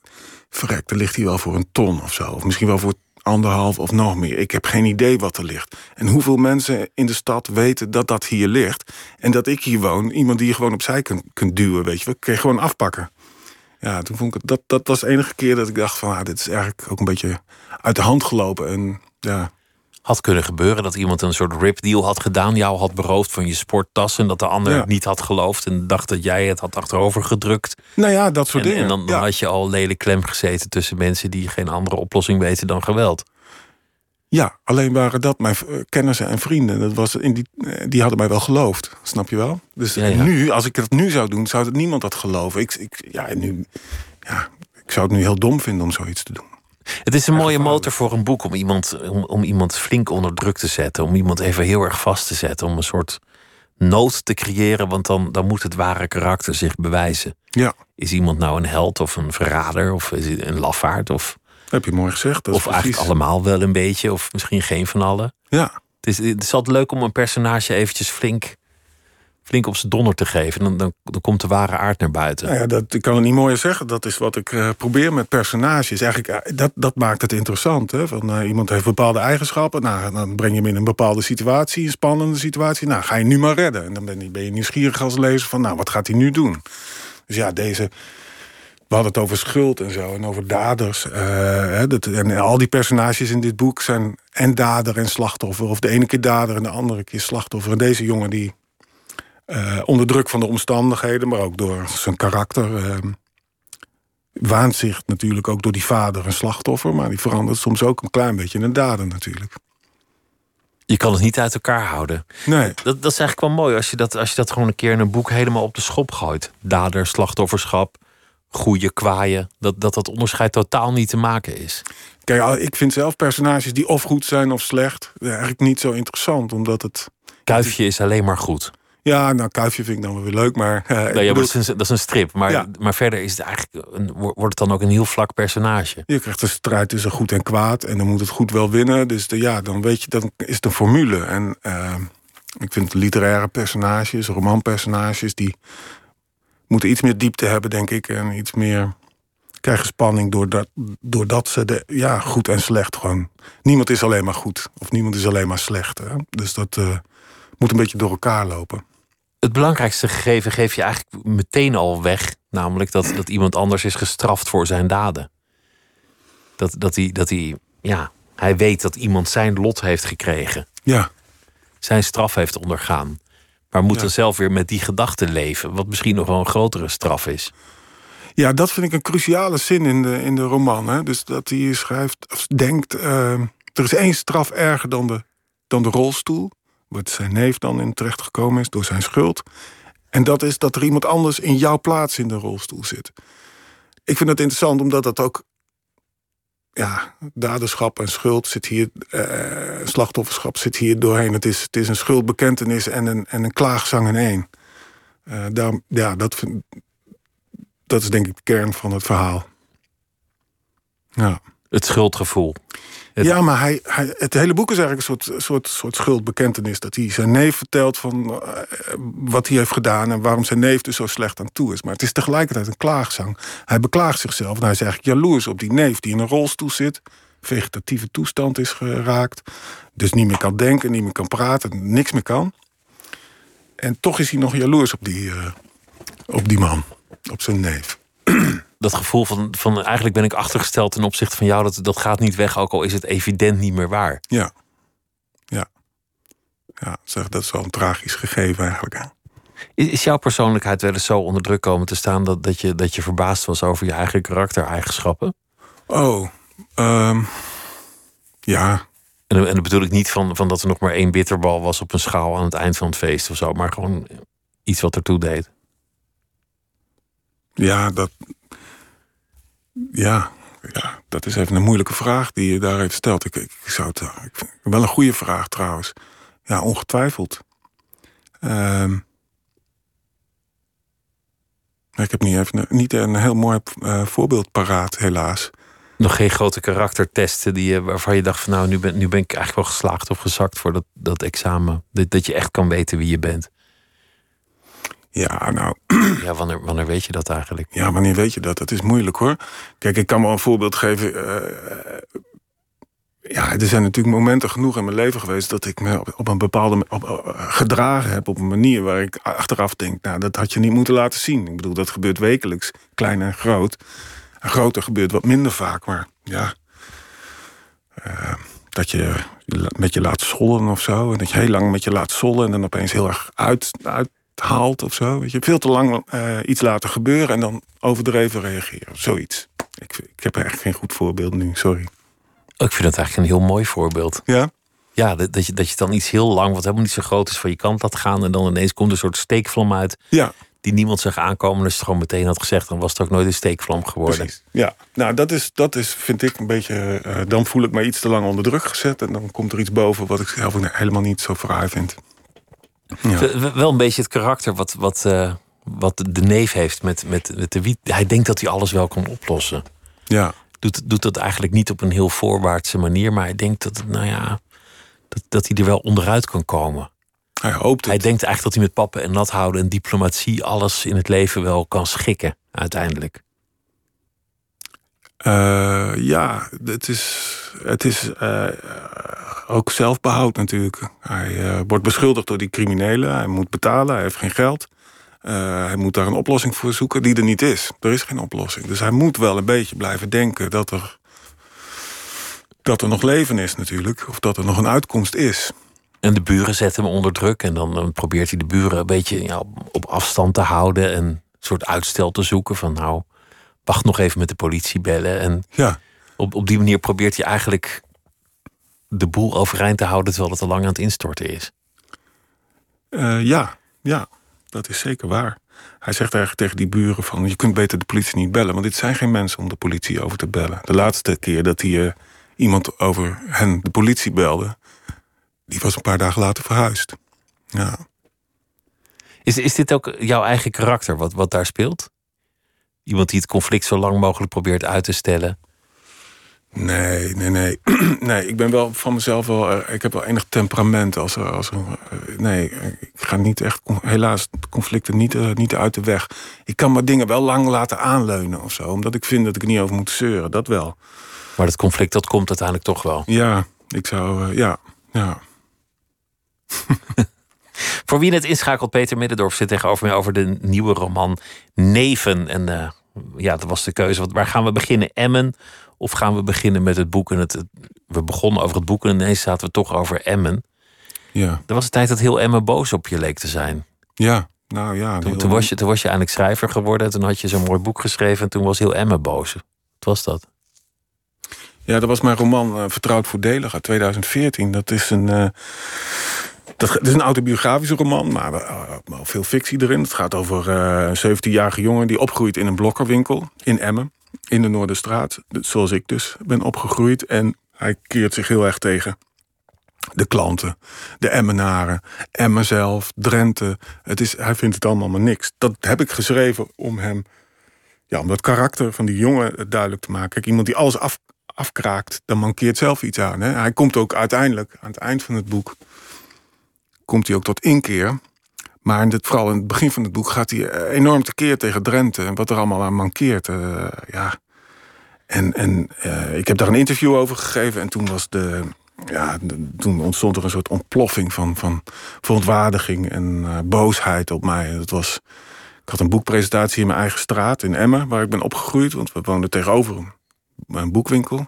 verrek, er ligt hier wel voor een ton of zo. Of misschien wel voor anderhalf of nog meer. Ik heb geen idee wat er ligt. En hoeveel mensen in de stad weten dat dat hier ligt. En dat ik hier woon, iemand die je gewoon opzij kunt, kunt duwen, weet je wel. Kun je gewoon afpakken. Ja, toen vond ik dat, dat was de enige keer dat ik dacht van, ah, dit is eigenlijk ook een beetje uit de hand gelopen. En ja, Had kunnen gebeuren dat iemand een soort ripdeal had gedaan, jou had beroofd van je sporttas en dat de ander Ja. het niet had geloofd en dacht dat jij het had achterover gedrukt. nou ja, dat soort En, dingen. en dan, dan ja. had je al lelijk klem gezeten tussen mensen die geen andere oplossing weten dan geweld. ja, alleen waren dat mijn eh, kennissen en vrienden. Dat was in die, eh, die hadden mij wel geloofd, snap je wel? Dus Ja, ja. nu, als ik het nu zou doen, zou het niemand dat geloven. Ik, ik, ja, nu, ja, ik zou het nu heel dom vinden om zoiets te doen. Het is een mooie motor voor een boek om iemand, om, om iemand flink onder druk te zetten. Om iemand even heel erg vast te zetten. Om een soort nood te creëren, want dan, dan moet het ware karakter zich bewijzen. Ja, Is iemand nou een held of een verrader of is een lafaard? Of, heb je mooi gezegd. Dat of precies. eigenlijk allemaal wel een beetje, of misschien geen van allen. Ja, Het is, het is altijd leuk om een personage eventjes flink, flink op zijn donder te geven. Dan, dan, dan komt de ware aard naar buiten. Nou ja, dat, ik kan het niet mooier zeggen. Dat is wat ik eh, probeer met personages. Eigenlijk, eh, dat, dat maakt het interessant. Hè? Van, eh, iemand heeft bepaalde eigenschappen. Nou, dan breng je hem in een bepaalde situatie, een spannende situatie. Nou, ga je nu maar redden. En dan ben je, ben je nieuwsgierig als lezer van, nou, wat gaat hij nu doen? Dus ja, deze... We hadden het over schuld en zo, en over daders. dat, en al die personages in dit boek zijn en dader en slachtoffer. Of de ene keer dader en de andere keer slachtoffer. En deze jongen die eh, onder druk van de omstandigheden, maar ook door zijn karakter. eh, waant zich natuurlijk ook door die vader een slachtoffer, maar die verandert soms ook een klein beetje in een dader natuurlijk. Je kan het niet uit elkaar houden. Nee, Dat, dat is eigenlijk wel mooi als je, dat, als je dat gewoon een keer in een boek helemaal op de schop gooit. Dader, slachtofferschap, goede, kwaaie, dat, dat dat onderscheid totaal niet te maken is. Kijk, ik vind zelf personages die of goed zijn of slecht eigenlijk niet zo interessant, omdat het. Kuifje is alleen maar goed. Ja, nou, Kuifje vind ik dan wel weer leuk, maar... Uh, nee, ja, dat, is een, dat, is een, strip, maar, maar verder is het eigenlijk een, wordt het dan ook een heel vlak personage. Je krijgt een strijd tussen goed en kwaad en dan moet het goed wel winnen. Dus de, ja, dan weet je, dan is het een formule. En uh, ik vind literaire personages, romanpersonages, die moeten iets meer diepte hebben, denk ik. En iets meer krijgen spanning doordat, doordat ze de, ja, goed en slecht gewoon. Niemand is alleen maar goed of niemand is alleen maar slecht. Hè? Dus dat uh, moet een beetje door elkaar lopen. Het belangrijkste gegeven geef je eigenlijk meteen al weg, namelijk dat, dat iemand anders is gestraft voor zijn daden. Dat, dat, hij, dat hij, ja, hij weet dat iemand zijn lot heeft gekregen. Ja. Zijn straf heeft ondergaan. Maar moet ja. dan zelf weer met die gedachten leven, wat misschien nog wel een grotere straf is. Ja, dat vind ik een cruciale zin in de, in de roman. Hè? Dus dat hij schrijft, of denkt, uh, er is één straf erger dan de, dan de rolstoel. Wat zijn neef dan in terecht gekomen is door zijn schuld. En dat is dat er iemand anders in jouw plaats in de rolstoel zit. Ik vind het interessant omdat dat ook. Ja, daderschap en schuld zit hier. Uh, slachtofferschap zit hier doorheen. Het is, het is een schuldbekentenis en een, en een klaagzang in één. Uh, daar, ja, dat, dat is denk ik de kern van het verhaal. Ja. Het schuldgevoel. Ja, maar hij, het hele boek is eigenlijk een soort, soort, soort schuldbekentenis. Dat hij zijn neef vertelt van uh, wat hij heeft gedaan... en waarom zijn neef dus zo slecht aan toe is. Maar het is tegelijkertijd een klaagzang. Hij beklaagt zichzelf en hij is eigenlijk jaloers op die neef... die in een rolstoel zit, vegetatieve toestand is geraakt... dus niet meer kan denken, niet meer kan praten, niks meer kan. En toch is hij nog jaloers op die, uh, op die man, op zijn neef *clears throat* dat gevoel van, van eigenlijk ben ik achtergesteld ten opzichte van jou, dat, dat gaat niet weg, ook al is het evident niet meer waar. Ja, ja. Ja, zeg, dat is wel een tragisch gegeven eigenlijk. Hè? Is, is jouw persoonlijkheid wel eens zo onder druk komen te staan dat, dat, je, dat je verbaasd was over je eigen karaktereigenschappen? Oh, um, ja. En, en dat bedoel ik niet van, van dat er nog maar één bitterbal was op een schaal aan het eind van het feest of zo, maar gewoon iets wat ertoe deed. Ja, dat, ja, ja, dat is even een moeilijke vraag die je daar heeft stelt. Ik, ik zou het, ik vind, wel een goede vraag trouwens. Ja, ongetwijfeld. Um, ik heb niet, even, niet een heel mooi uh, voorbeeld paraat, helaas. Nog geen grote karaktertesten die, waarvan je dacht van nou, nu ben, nu ben ik eigenlijk wel geslaagd of gezakt voor dat, dat examen. Dat, dat je echt kan weten wie je bent. Ja, nou. *clears throat* Ja, wanneer, wanneer weet je dat eigenlijk? Ja, wanneer weet je dat? Dat is moeilijk hoor. Kijk, ik kan wel een voorbeeld geven. Uh, ja, er zijn natuurlijk momenten genoeg in mijn leven geweest dat ik me op, een bepaalde op, op, gedragen heb op een manier waar ik achteraf denk, nou, dat had je niet moeten laten zien. Ik bedoel, dat gebeurt wekelijks, klein en groot. En groter gebeurt wat minder vaak, maar ja. Uh, dat je met je laat zollen of zo. En dat je heel lang met je laat zollen en dan opeens heel erg uit, uit haalt of zo. Weet je, veel te lang uh, iets laten gebeuren en dan overdreven reageren. Zoiets. Ik, ik heb eigenlijk geen goed voorbeeld nu, sorry. Oh, ik vind dat eigenlijk een heel mooi voorbeeld. Ja? Ja, dat, dat, je, dat je dan iets heel lang, wat helemaal niet zo groot is, van je kant laat gaan. En dan ineens komt een soort steekvlam uit. Ja. Die niemand zag aankomen. Je het gewoon meteen had gezegd, dan was het ook nooit een steekvlam geworden. Precies. Ja, nou dat is, dat is, vind ik een beetje. Uh, dan voel ik me iets te lang onder druk gezet. En dan komt er iets boven wat ik zelf helemaal niet zo fraai vind. Ja. Wel een beetje het karakter wat, wat, uh, wat de neef heeft met, met, met de wiet. Hij denkt dat hij alles wel kan oplossen. Ja. Doet, doet dat eigenlijk niet op een heel voorwaartse manier, maar hij denkt dat, nou ja, dat, dat hij er wel onderuit kan komen. Hij hoopt Hij denkt eigenlijk dat hij met pappen en nat houden en diplomatie alles in het leven wel kan schikken, uiteindelijk. Uh, ja, het is, het is uh, ook zelfbehoud natuurlijk. Hij uh, wordt beschuldigd door die criminelen. Hij moet betalen, hij heeft geen geld. hij moet daar een oplossing voor zoeken die er niet is. Er is geen oplossing. Dus hij moet wel een beetje blijven denken dat er, dat er nog leven is natuurlijk. Of dat er nog een uitkomst is. En de buren zetten hem onder druk. En dan, dan probeert hij de buren een beetje ja, op afstand te houden. En een soort uitstel te zoeken van nou wacht nog even met de politie bellen. En ja. op, op die manier probeert hij eigenlijk de boel overeind te houden terwijl het al lang aan het instorten is. Uh, ja, ja, dat is zeker waar. Hij zegt eigenlijk tegen die buren van... je kunt beter de politie niet bellen, want dit zijn geen mensen om de politie over te bellen. De laatste keer dat hij uh, iemand over hen de politie belde... die was een paar dagen later verhuisd. Ja. Is, is dit ook jouw eigen karakter wat, wat daar speelt? Iemand die het conflict zo lang mogelijk probeert uit te stellen? Nee, nee, nee. *clears throat* nee, ik ben wel van mezelf wel. Ik heb wel enig temperament. Als, als, nee, ik ga niet echt. Helaas, conflicten niet, uh, niet uit de weg. Ik kan maar dingen wel lang laten aanleunen of zo. Omdat ik vind dat ik er niet over moet zeuren. Dat wel. Maar dat conflict, dat komt uiteindelijk toch wel. Ja, ik zou. Uh, ja, ja. *laughs* Voor wie het inschakelt, Peter Middendorf zit tegenover mij over de nieuwe roman Neven. En uh, ja, dat was de keuze. Waar gaan we beginnen? Emmen of gaan we beginnen met het boek? En het, we begonnen over het boek en ineens zaten we toch over Emmen. Ja. Er was een tijd dat heel Emmen boos op je leek te zijn. Ja, nou ja. Toen, toen, was, je, toen was je eindelijk schrijver geworden. Toen had je zo'n mooi boek geschreven. En toen was heel Emmen boos. Wat was dat? Ja, dat was mijn roman uh, Vertrouwd Voordelig uit 2014. Dat is een... Uh, dat, is een autobiografische roman, maar uh, wel veel fictie erin. Het gaat over een 17-jarige jongen die opgroeit in een blokkerwinkel in Emmen in de Noorderstraat, zoals ik dus ben opgegroeid. En hij keert zich heel erg tegen de klanten, de Emmenaren, Emmen zelf, Drenthe. Het is, hij vindt het allemaal maar niks. Dat heb ik geschreven om hem, ja, om dat karakter van die jongen duidelijk te maken. Kijk, iemand die alles af, afkraakt, dan mankeert zelf iets aan. Hè? Hij komt ook uiteindelijk, aan het eind van het boek, komt hij ook tot inkeer. Maar in dit, vooral in het begin van het boek gaat hij eh, enorm tekeer tegen Drenthe. En wat er allemaal aan mankeert. Uh, ja. En, en uh, ik heb daar een interview over gegeven. En toen, was de, ja, toen ontstond er een soort ontploffing van, van verontwaardiging en boosheid op mij. Dat was, ik had een boekpresentatie in mijn eigen straat in Emmen, waar ik ben opgegroeid. Want we woonden tegenover een boekwinkel.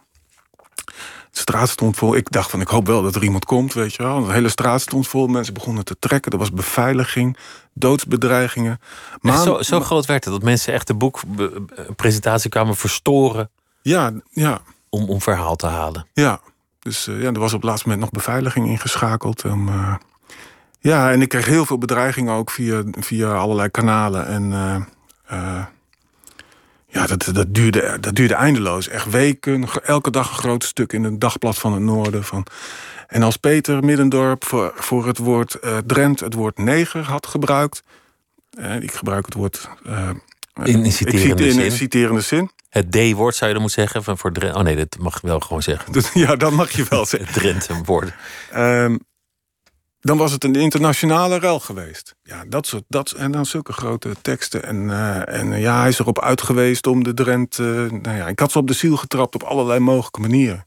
De straat stond vol. Ik dacht van, ik hoop wel dat er iemand komt, weet je wel. De hele straat stond vol. Mensen begonnen te trekken. Er was beveiliging, doodsbedreigingen. Maar zo, zo groot werd het, dat mensen echt de boekpresentatie kwamen verstoren. Ja, ja. Om, om verhaal te halen. Ja, dus uh, ja, er was op het laatste moment nog beveiliging ingeschakeld. Om, uh, ja, en ik kreeg heel veel bedreigingen ook via, via allerlei kanalen. En uh, ja, dat, dat, duurde, dat duurde eindeloos. Echt weken, elke dag een groot stuk in een dagblad van het noorden. Van. En als Peter Middendorp voor, voor het woord uh, Drent het woord neger had gebruikt... Uh, ik gebruik het woord... Uh, in, in, citerende, in zin. citerende zin. Het D-woord zou je dan moeten zeggen van voor Drent. Oh nee, dat mag je wel gewoon zeggen. *laughs* ja, dat mag je wel *laughs* zeggen. het Drenthe-woord. Um, dan was het een internationale rel geweest. Ja, dat soort, dat, en dan zulke grote teksten. En, uh, en ja, hij is erop uit geweest om de Drent... Uh, nou ja, ik had ze op de ziel getrapt op allerlei mogelijke manieren.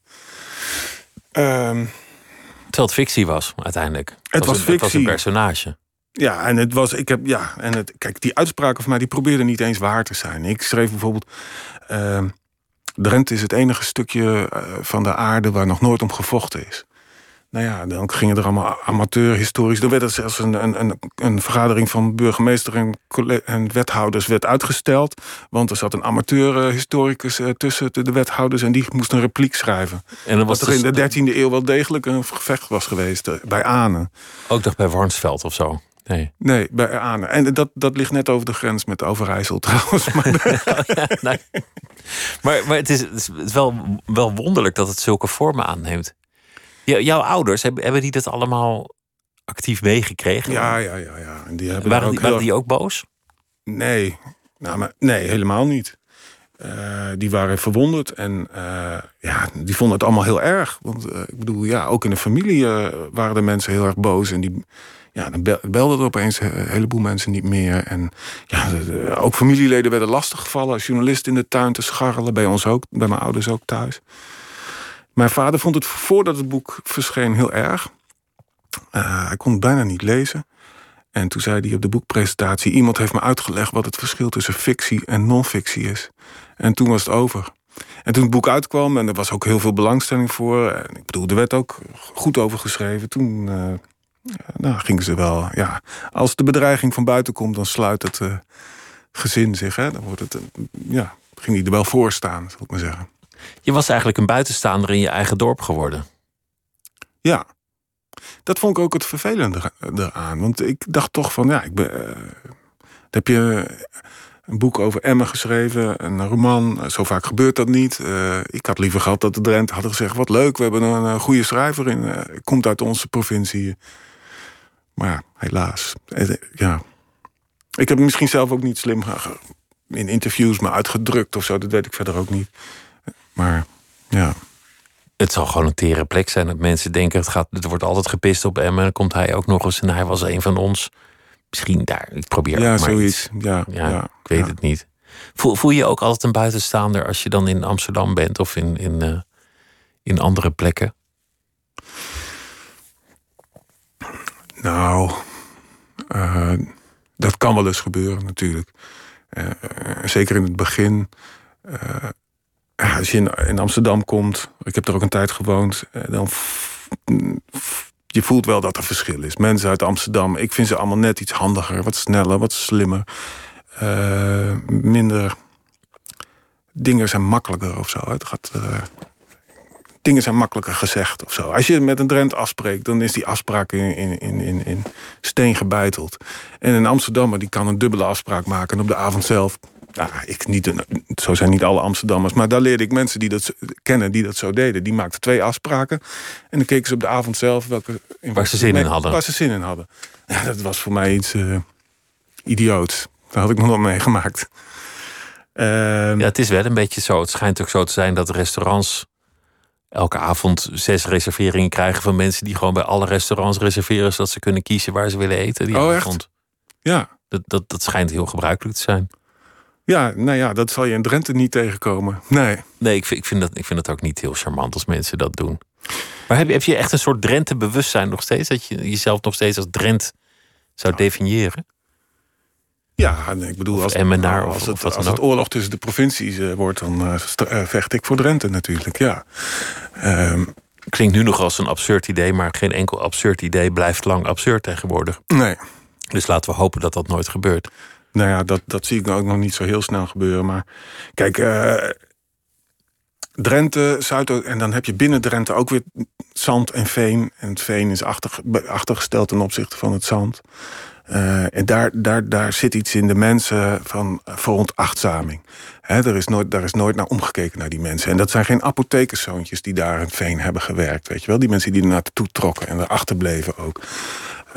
Um, Terwijl het fictie was, uiteindelijk. Het, het was, een, fictie. Het was een personage. Ja, en het was, ik heb, ja, en het, kijk, die uitspraken van mij, die probeerden niet eens waar te zijn. Ik schreef bijvoorbeeld, uh, Drenthe is het enige stukje uh, van de aarde waar nog nooit om gevochten is. Nou ja, dan gingen er allemaal amateurhistorisch. Dan werd er zelfs een, een, een, een vergadering van burgemeester en, en, wethouders werd uitgesteld. Want er zat een amateurhistoricus uh, tussen de wethouders en die moest een repliek schrijven. En dat was er dus in de 13e eeuw wel degelijk een gevecht was geweest uh, bij Anen. Ook nog bij Warnsveld of zo? Nee. Nee, bij Anen. En dat, dat ligt net over de grens met Overijssel *laughs* trouwens. *laughs* Maar, ja, nee. maar, maar het is, het is wel, wel wonderlijk dat het zulke vormen aanneemt. Jouw ouders, hebben, die dat allemaal actief meegekregen? Ja, ja, ja. ja. En die hebben waren, ook die, waren die ook boos? Nee, nou, maar, nee helemaal niet. Uh, die waren verwonderd en uh, ja, die vonden het allemaal heel erg. Want uh, ik bedoel, ja, ook in de familie waren de mensen heel erg boos. En die, ja, dan belden er opeens een heleboel mensen niet meer. En ja, de, ook familieleden werden lastiggevallen. Journalisten in de tuin te scharrelen, bij ons ook, bij mijn ouders ook thuis. Mijn vader vond het voordat het boek verscheen heel erg. Uh, hij kon het bijna niet lezen. En toen zei hij op de boekpresentatie... iemand heeft me uitgelegd wat het verschil tussen fictie en non-fictie is. En toen was het over. En toen het boek uitkwam, en er was ook heel veel belangstelling voor... en ik bedoel, er werd ook goed over geschreven... toen uh, nou, gingen ze wel... Ja, als de bedreiging van buiten komt, dan sluit het gezin zich. Hè? Dan wordt het, ja, ging hij er wel voor staan, zal ik maar zeggen. Je was eigenlijk een buitenstaander in je eigen dorp geworden. Ja, dat vond ik ook het vervelende eraan. Want ik dacht toch van, ja, ik ben, uh, heb je een boek over Emmen geschreven, een roman. Zo vaak gebeurt dat niet. Uh, ik had liever gehad dat de Drenthe hadden gezegd... wat leuk, we hebben een, goede schrijver in. Uh, komt uit onze provincie. Maar ja, helaas. Ja. Ik heb misschien zelf ook niet slim in interviews me uitgedrukt of zo. Dat weet ik verder ook niet. Maar ja. Het zal gewoon een tere plek zijn dat mensen denken... het, gaat, het wordt altijd gepist op Emmen. Dan komt hij ook nog eens en hij was een van ons. Misschien daar. Ik probeer ja, maar zoiets. Iets. Ja, ja, ik weet het niet. Voel, voel je ook altijd een buitenstaander als je dan in Amsterdam bent of in, in, uh, in andere plekken? Nou, uh, dat kan wel eens gebeuren natuurlijk. Uh, zeker in het begin. Als je in, in, Amsterdam komt, ik heb er ook een tijd gewoond, dan je voelt wel dat er verschil is. Mensen uit Amsterdam, ik vind ze allemaal net iets handiger, wat sneller, wat slimmer. Uh, minder. Dingen zijn makkelijker of zo. Het gaat, uh, dingen zijn makkelijker gezegd of zo. Als je met een Drent afspreekt, dan is die afspraak in, in, in, in steen gebeiteld. En een Amsterdammer die kan een dubbele afspraak maken. En op de avond zelf nou, ik niet, zo zijn niet alle Amsterdammers. Maar daar leerde ik mensen die dat kennen, die dat zo deden. Die maakten twee afspraken. En dan keken ze op de avond zelf welke, in waar ze zin in hadden. Waar ze zin in hadden. Ja, dat was voor mij iets uh, idioots. Daar had ik nog nooit meegemaakt. Uh, ja, het is wel een beetje zo. Het schijnt ook zo te zijn dat restaurants elke avond zes reserveringen krijgen van mensen die gewoon bij alle restaurants reserveren, zodat ze kunnen kiezen waar ze willen eten. Die oh, avond. echt? Ja. Dat, dat, dat schijnt heel gebruikelijk te zijn. Ja, nou ja, dat zal je in Drenthe niet tegenkomen. Nee. Nee, ik vind, ik vind, dat, ik vind dat ook niet heel charmant als mensen dat doen. Maar heb je, heb je echt een soort Drenthe-bewustzijn nog steeds? Dat je jezelf nog steeds als Drent zou definiëren? Ja, ik bedoel, als, Emmenaar, als, het, of als het oorlog tussen de provincies uh, wordt, dan uh, vecht ik voor Drenthe natuurlijk, ja. Um, Klinkt nu nog als een absurd idee, maar geen enkel absurd idee blijft lang absurd tegenwoordig. Nee. Dus laten we hopen dat dat nooit gebeurt. Nou ja, dat, dat zie ik ook nog niet zo heel snel gebeuren. Maar kijk, uh, Drenthe, Zuid en dan heb je binnen Drenthe ook weer zand en veen. En het veen is achter, achtergesteld ten opzichte van het zand. Uh, en daar, daar, daar zit iets in de mensen van veronachtzaming. He, er is nooit, daar is nooit naar omgekeken naar die mensen. En dat zijn geen apothekerszoontjes die daar in veen hebben gewerkt. Weet je wel? Die mensen die er naartoe trokken en erachter bleven ook.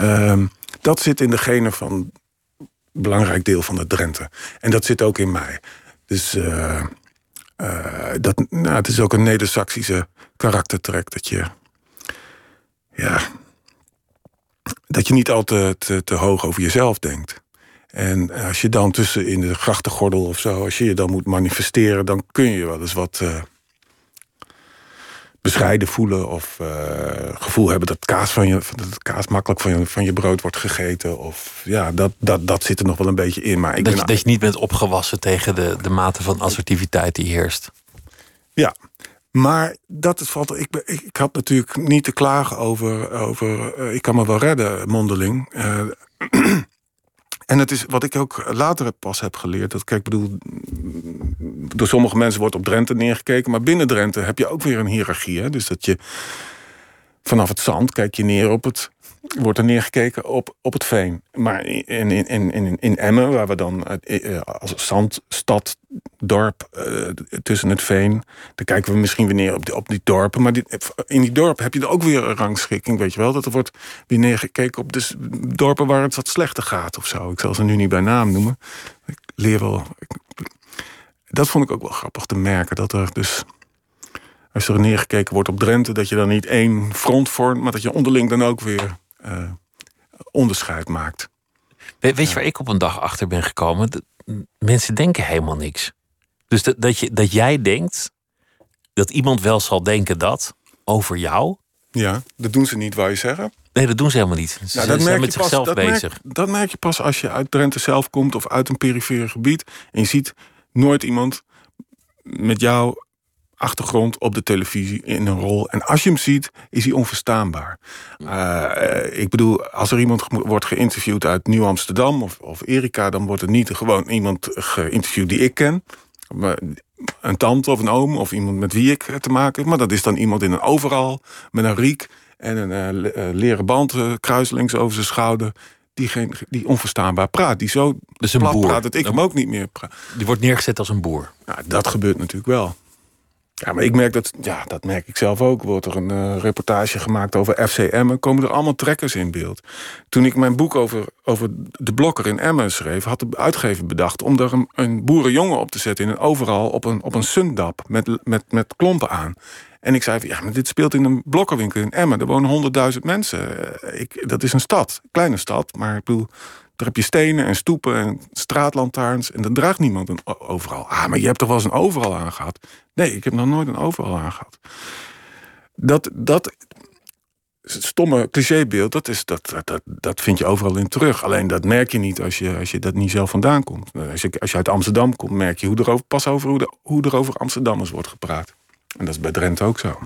Uh, dat zit in de genen van belangrijk deel van de Drenthe. En dat zit ook in mij. Dus uh, uh, dat, nou, het is ook een Neder-Saxische karaktertrek dat je. Ja. Dat je niet altijd te, te, hoog over jezelf denkt. En als je dan tussen in de grachtengordel of zo, als je je dan moet manifesteren, dan kun je wel eens wat. Uh, bescheiden voelen of uh, gevoel hebben dat kaas, van je, dat kaas makkelijk van je, van je brood wordt gegeten. Of ja, dat, dat, dat zit er nog wel een beetje in. Maar ik dat, ben, je, dat je niet bent opgewassen tegen de, de mate van assertiviteit die heerst. Ja, maar dat is valt. Ik, ik, ik had natuurlijk niet te klagen over. over uh, ik kan me wel redden, mondeling. Uh, *clears throat* En het is wat ik ook later pas heb geleerd. Dat, kijk, bedoel, door sommige mensen wordt op Drenthe neergekeken. Maar binnen Drenthe heb je ook weer een hiërarchie. Hè? Dus dat je vanaf het zand kijk je neer op het. Wordt er neergekeken op, op het veen. Maar in, in, in, in, Emmen, waar we dan als zandstad, dorp tussen het veen. Dan kijken we misschien weer neer op die, op die dorpen. Maar in die dorpen heb je er ook weer een rangschikking, weet je wel. Dat er wordt weer neergekeken op de dorpen waar het wat slechter gaat of zo. Ik zal ze nu niet bij naam noemen. Ik leer wel. Dat vond ik ook wel grappig te merken. Dat er dus als er neergekeken wordt op Drenthe, dat je dan niet één front vormt, maar dat je onderling dan ook weer uh, onderscheid maakt. weet je waar ik op een dag achter ben gekomen? Mensen denken helemaal niks. Dus dat, dat, je, dat jij denkt dat iemand wel zal denken dat over jou. Ja, dat doen ze niet, wou je zeggen? Nee, dat doen ze helemaal niet. Ze, nou, dat zijn met zichzelf dat bezig. Merk, dat merk je pas als je uit Drenthe zelf komt of uit een perifere gebied. En je ziet nooit iemand met jou achtergrond op de televisie in een rol. En als je hem ziet, is hij onverstaanbaar. Uh, ik bedoel, als er iemand wordt geïnterviewd uit Nieuw-Amsterdam of, of Erika, dan wordt er niet gewoon iemand geïnterviewd die ik ken. Een tante of een oom of iemand met wie ik te maken heb. Maar dat is dan iemand in een overal met een riek en een uh, leren band uh, kruiselings over zijn schouder. die, geen, die onverstaanbaar praat. Die zo Dus een plat boer. praat dat ik hem ook niet meer praat. Die wordt neergezet als een boer. Dat gebeurt natuurlijk wel. Ja, maar ik merk dat, ja, dat merk ik zelf ook. Wordt er een eh, reportage gemaakt over FC Emmen, komen er allemaal trekkers in beeld. Toen ik mijn boek over, over de blokker in Emmen schreef, had de uitgever bedacht om daar een, boerenjongen op te zetten in een overal op een, op een sundap met, met, met klompen aan. En ik zei, ja, maar dit speelt in een blokkerwinkel in Emmen. Er wonen 100.000 mensen. Eh, Ik, dat is een stad, kleine stad. Maar ik bedoel, daar heb je stenen en stoepen en straatlantaarns. En dan draagt niemand een overal. Ah, maar je hebt toch wel eens een overal aangehad? Nee, ik heb nog nooit een overal aangehad. Dat, dat stomme clichébeeld, dat, is, dat, dat, dat vind je overal in terug. Alleen dat merk je niet als je, als je dat niet zelf vandaan komt. Als je, als je uit Amsterdam komt, merk je hoe er over, pas over hoe, de, hoe er over Amsterdammers wordt gepraat. En dat is bij Drenthe ook zo.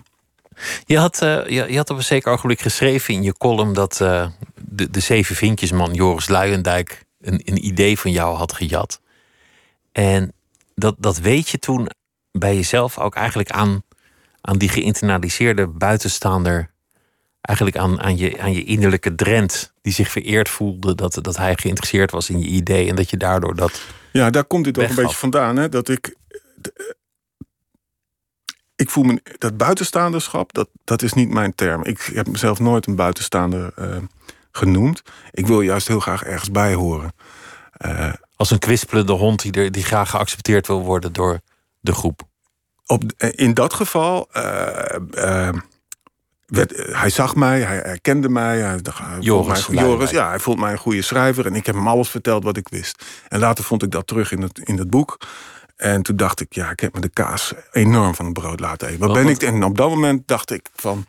Je had, eh, je, je had op een zeker ogenblik geschreven in je column dat eh, de, de zeven vinkjesman Joris Luijendijk een, een idee van jou had gejat. En dat, dat weet je toen bij jezelf ook eigenlijk aan, aan die geïnternaliseerde buitenstaander, eigenlijk aan, aan, je, aan je innerlijke Drent, die zich vereerd voelde dat, dat hij geïnteresseerd was in je idee en dat je daardoor dat. Ja, daar komt dit ook een beetje vandaan. Hè? Dat ik. Ik voel me. Dat buitenstaanderschap, dat, dat is niet mijn term. Ik heb mezelf nooit een buitenstaander eh, genoemd. Ik wil juist heel graag ergens bij horen. Eh, Als een kwispelende hond die, er, die graag geaccepteerd wil worden door de groep. op, eh, in dat geval. werd, hij zag mij, hij herkende mij. Hij, hij Joris mij-. Joris, ja, hij vond mij een goede schrijver. En ik heb hem alles verteld wat ik wist. En later vond ik dat terug in het, in het boek. En toen dacht ik, ja, ik heb me de kaas enorm van het brood laten eten. Wat Wat- ben wat- ik? En op dat moment dacht ik van,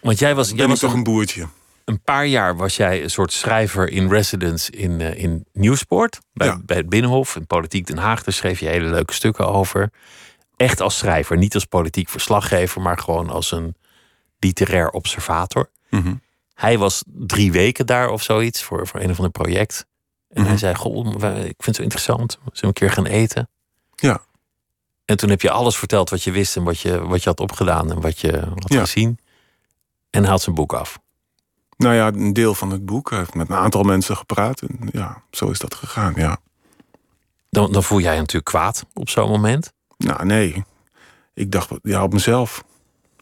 Want jij was, jij was toch een boertje? een paar jaar was jij een soort schrijver in residence in, eh, in Nieuwsport. Bij, Ja. bij het Binnenhof in Politiek Den Haag. Daar schreef je hele leuke stukken over. Echt als schrijver, niet als politiek verslaggever, maar gewoon als een literair observator. Mhm. Hij was drie weken daar of zoiets voor, voor een of ander project. En Mhm. hij zei: Goh, ik vind het zo interessant. Zullen we een keer gaan eten? Ja. En toen heb je alles verteld wat je wist en wat je, wat je had opgedaan en wat je had Ja. gezien. En haalt zijn boek af. Nou ja, een deel van het boek. Hij heeft met een aantal mensen gepraat. En ja, zo is dat gegaan, ja. Dan, dan voel jij je natuurlijk kwaad op zo'n moment. Nou, nee. Ik dacht, ja, op mezelf.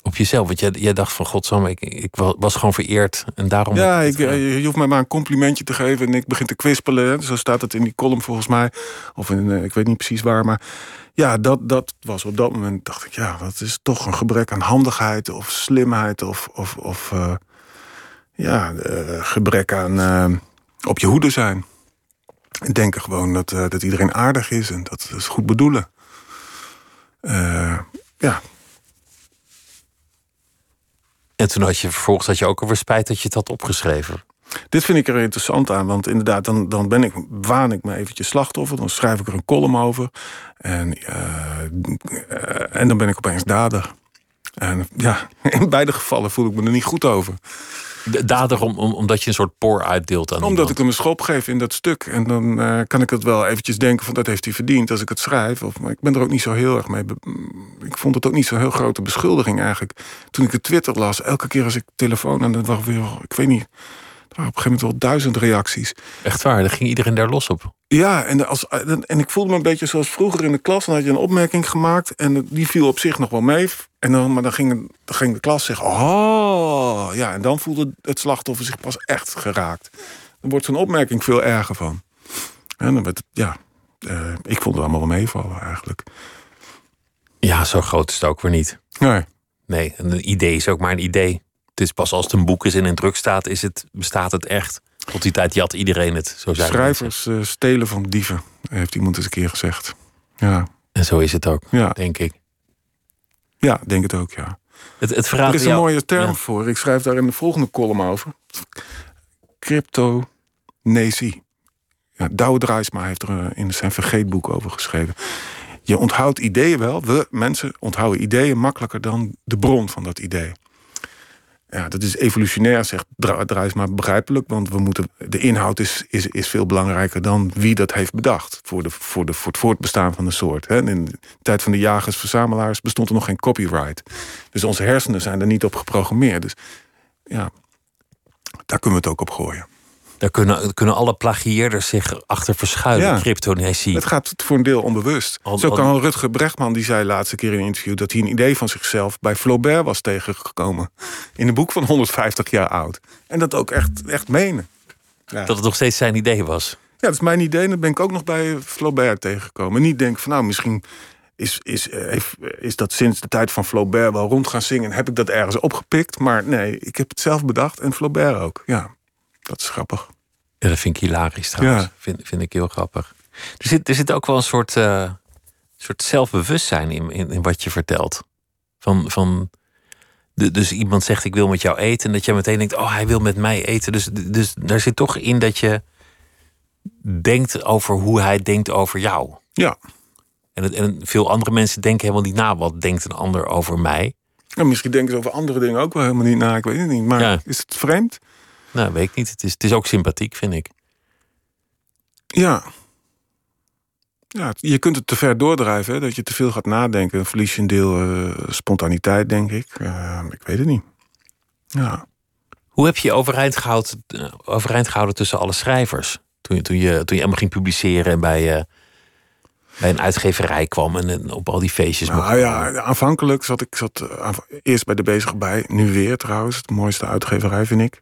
Op jezelf. Want jij, jij dacht van godsamme, ik, ik wa- was gewoon vereerd. En daarom. Ja, ik, eh, je hoeft mij maar een complimentje te geven en ik begin te kwispelen. Zo staat het in die column volgens mij. Of in, eh, ik weet niet precies waar. Maar ja, dat, dat was op dat moment, dacht ik, ja, dat is toch een gebrek aan handigheid of slimheid. Of, of, of eh, ja, gebrek aan op je hoede zijn. En denken gewoon dat, dat iedereen aardig is en dat is goed bedoelen. Ja, En toen had je vervolgens had je ook alweer spijt dat je het had opgeschreven. Dit vind ik er interessant aan, want inderdaad, dan, dan ben ik, waan ik me eventjes slachtoffer. Dan schrijf ik er een column over. En, eh, eh, en dan ben ik opeens dader. En ja, *laughs* in beide gevallen voel ik me er niet goed over. De- Dader om, om, omdat je een soort poor uitdeelt aan Omdat iemand. ik hem een schop geef in dat stuk. En dan eh, kan ik het wel eventjes denken van dat heeft hij verdiend als ik het schrijf. Of, maar ik ben er ook niet zo heel erg mee. be- Ik vond het ook niet zo'n heel grote beschuldiging eigenlijk. Toen ik het Twitter las, elke keer als ik telefoon... en dat waren weer, ik weet niet, er waren op een gegeven moment wel duizend reacties. Echt waar, daar ging iedereen daar los op. Ja, en, als, en ik voelde me een beetje zoals vroeger in de klas. Dan had je een opmerking gemaakt en die viel op zich nog wel mee. En dan, maar dan ging, dan ging de klas zeggen, oh, ja. En dan voelde het slachtoffer zich pas echt geraakt. Dan wordt zo'n opmerking veel erger van. En dan werd het, ja, eh, ik vond het allemaal wel meevallen eigenlijk. Ja, zo groot is het ook weer niet. Nee, Nee, en een idee is ook maar een idee. Het is pas als het een boek is en in druk staat, is het, bestaat het echt. Tot die tijd jat iedereen het. Zo zijn schrijvers eh, stelen van dieven, heeft iemand eens een keer gezegd. Ja, En zo is het ook, ja, denk ik. ja denk het ook, ja. Het, het Er is een mooie term Ja. voor. Ik schrijf daar in de volgende column over. Cryptonesie. Ja, Douwe Draaisma heeft er eh, in zijn vergeetboek over geschreven. Je onthoudt ideeën wel. We mensen onthouden ideeën makkelijker dan de bron van dat idee. Ja, dat is evolutionair, zegt Dra- Draaisma begrijpelijk. Want we moeten, de inhoud is, is, is veel belangrijker dan wie dat heeft bedacht. Voor, de, voor, de, voor het voortbestaan van de soort. hè. In de tijd van de jagers-verzamelaars bestond er nog geen copyright. Dus onze hersenen zijn er niet op geprogrammeerd. Dus ja, daar kunnen we het ook op gooien. Daar kunnen, kunnen alle plagieerders zich achter verschuilen, Ja. Het gaat voor een deel onbewust. Al- Zo al- kan Rutger Brechtman, die zei laatste keer in een interview... dat hij een idee van zichzelf bij Flaubert was tegengekomen. In een boek van 150 jaar oud. En dat ook echt, echt menen. Ja. Dat het nog steeds zijn idee was. Ja, dat is mijn idee. En dan ben ik ook nog bij Flaubert tegengekomen. En niet denk van, nou, misschien is, is, eh, heeft- is dat sinds de tijd van Flaubert wel rond gaan zingen. En heb ik dat ergens opgepikt. Maar nee, ik heb het zelf bedacht. En Flaubert ook. Ja, dat is grappig. Ja, dat vind ik hilarisch trouwens. Ja. Vind, vind ik heel grappig. Er zit, er zit ook wel een soort, eh, soort zelfbewustzijn in, in, in wat je vertelt. Van, van, de, dus iemand zegt ik wil met jou eten. En dat je meteen denkt, oh hij wil met mij eten. Dus, dus daar zit toch in dat je denkt over hoe hij denkt over jou. Ja, En, het, en veel andere mensen denken helemaal niet na. Wat denkt een ander over mij? en misschien denken ze over andere dingen ook wel helemaal niet na. Ik weet het niet. Maar Ja. is het vreemd? Nou, weet ik niet. Het is, het is ook sympathiek, vind ik. Ja. Ja, het- je kunt het te ver doordrijven, hè, dat je te veel gaat nadenken. Dan verlies je een deel eh, spontaniteit, denk ik. Eh, ik weet het niet. Ja. Hoe heb je overeind gehouden, eh, overeind gehouden tussen alle schrijvers? Toen, je- toen, je, toen je helemaal ging publiceren en bij, eh, bij een uitgeverij kwam en, en op al die feestjes. mocht Nou ja, aanvankelijk zat ik zat, eerst bij de bezig bij. Nu weer trouwens, de mooiste uitgeverij vind ik.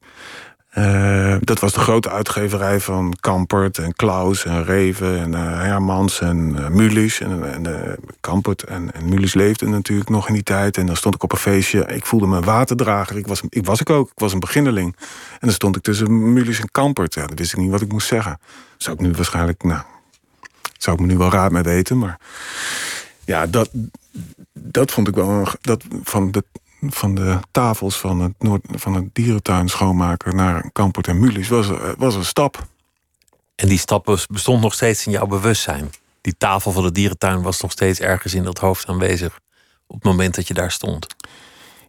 Eh, dat was de grote uitgeverij van Kampert en Klaus en Reven en eh, Hermans en eh Mulisch. En, en Kampert en, en Mulisch leefden natuurlijk nog in die tijd. En dan stond ik op een feestje. Ik voelde me waterdrager. Ik was, ik was ik ook. Ik was een beginneling. En dan stond ik tussen Mulisch en Kampert. Ja, dan wist ik niet wat ik moest zeggen. Zou ik nu waarschijnlijk, nou, zou ik me nu wel raad mee weten. Maar ja, dat, dat vond ik wel dat van de van de tafels van het, Noord, van het dierentuin schoonmaken naar Kampert en Mulisch was, eh, was een stap. En die stap bes- bestond nog steeds in jouw bewustzijn. Die tafel van de dierentuin was nog steeds ergens in dat hoofd aanwezig. Op het moment dat je daar stond.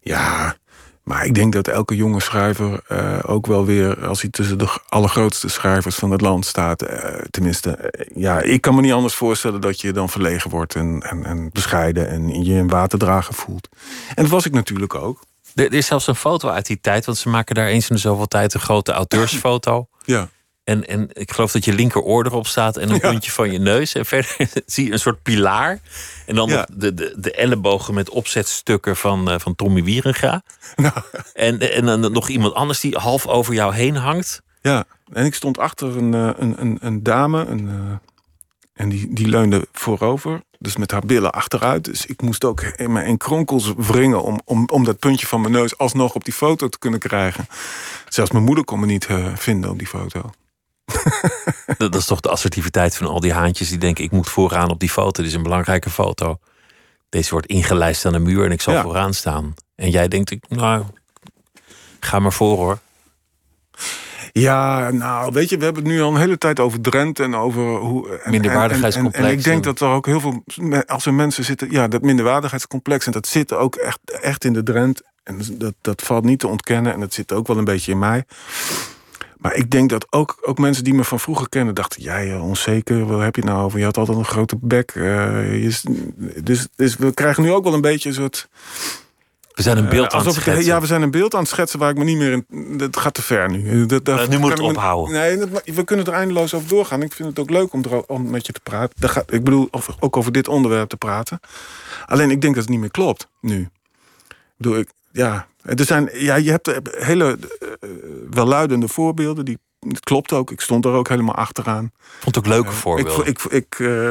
Ja, maar ik denk dat elke jonge schrijver eh, ook wel weer, als hij tussen de allergrootste schrijvers van het land staat, eh, tenminste, eh, ja, ik kan me niet anders voorstellen dat je dan verlegen wordt en, en, en bescheiden en je een waterdrager voelt. En dat was ik natuurlijk ook. Er, er is zelfs een foto uit die tijd, want ze maken daar eens in de zoveel tijd een grote auteursfoto. Ja. En, en ik geloof dat je linkeroor erop staat en een *laughs* puntje van je neus. En verder *laughs* zie je een soort pilaar. En dan Ja. de, de, de ellebogen met opzetstukken van, eh, van Tommy Wierenga. *laughs* Nou, En, en dan nog iemand anders die half over jou heen hangt. Ja, en ik stond achter een, eh, een, een, een dame een, eh, en die, die leunde voorover, dus met haar billen achteruit. Dus ik moest ook in mijn kronkels wringen om, om, om dat puntje van mijn neus alsnog op die foto te kunnen krijgen. Zelfs mijn moeder kon me niet vinden op die foto. *laughs* Dat, is toch de assertiviteit van al die haantjes die denken: ik moet vooraan op die foto. Dit is een belangrijke foto. Deze wordt ingelijst aan de muur en ik zal Ja. vooraan staan. En jij denkt: ik, nou, ga maar voor hoor. Ja, nou, weet je, we hebben het nu al een hele tijd over Drenthe en over hoe. en- Minderwaardigheidscomplex En, en, en ik denk en- dat er ook heel veel. Als er mensen zitten. Ja, dat minderwaardigheidscomplex. En dat zit ook echt, echt in de Drent. En dat, dat valt niet te ontkennen. En dat zit ook wel een beetje in mij. Maar ik denk dat ook, ook mensen die me van vroeger kennen dachten: jij onzeker, wat heb je het nou over? Je had altijd een grote bek. eh, je dus, dus we krijgen nu ook wel een beetje een soort. We zijn een beeld Eh, aan het ik- schetsen. Ja, we zijn een beeld aan het schetsen waar ik me niet meer in. Dat gaat te ver nu. Dat, dat, Eh, nu moet het me- ophouden. Nee, dat- we kunnen er eindeloos over doorgaan. Ik vind het ook leuk om, er, om met je te praten. Gaat, ik bedoel, over, ook over dit onderwerp te praten. Alleen ik denk dat het niet meer klopt nu. Ik bedoel, ik, ja, er zijn, ja, je hebt eh, hele eh, welluidende voorbeelden. Die, het klopt ook. Ik stond er ook helemaal achteraan. vond het ook leuke Ik, voorbeelden. ik, ik, eh,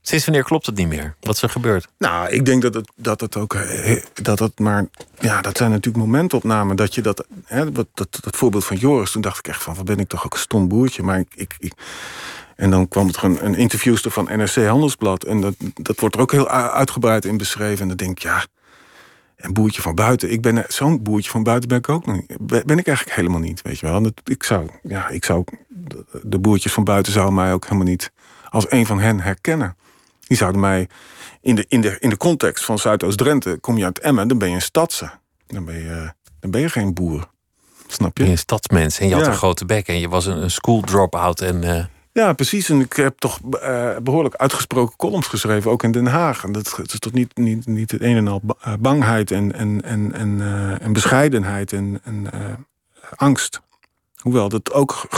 Sinds wanneer klopt het niet meer? Wat is er gebeurd? nou, ik denk dat het, dat het ook. eh, Dat het maar. Ja, dat zijn natuurlijk momentopnamen. Dat je dat. Hè, dat, dat, dat voorbeeld van Joris. Toen dacht ik echt van. Wat ben ik toch ook een stom boertje. Maar ik. ik, ik- en dan kwam er een, een interviewster van NRC Handelsblad. En dat, dat wordt er ook heel uitgebreid in beschreven. En dan denk ik, ja. Een boertje van buiten. Ik ben zo'n boertje van buiten ben ik ook niet. Ben ik eigenlijk helemaal niet, weet je wel. Dat, ik zou, ja, ik zou, de- boertjes van buiten zouden mij ook helemaal niet als een van hen herkennen. Die zouden mij in de, in de, in de context van Zuidoost-Drenthe, kom je uit Emmen, dan ben je een stadse. Dan ben je, dan ben je geen boer. Snap je je? een stadsmens en je had een grote bek en je was een, een school drop-out. En, eh, Ja, precies. En ik heb toch eh, behoorlijk uitgesproken columns geschreven, ook in Den Haag. En dat is toch niet, niet, niet het een en al eh, bangheid en, en, en, en, eh, en bescheidenheid en, en angst. Hoewel dat ook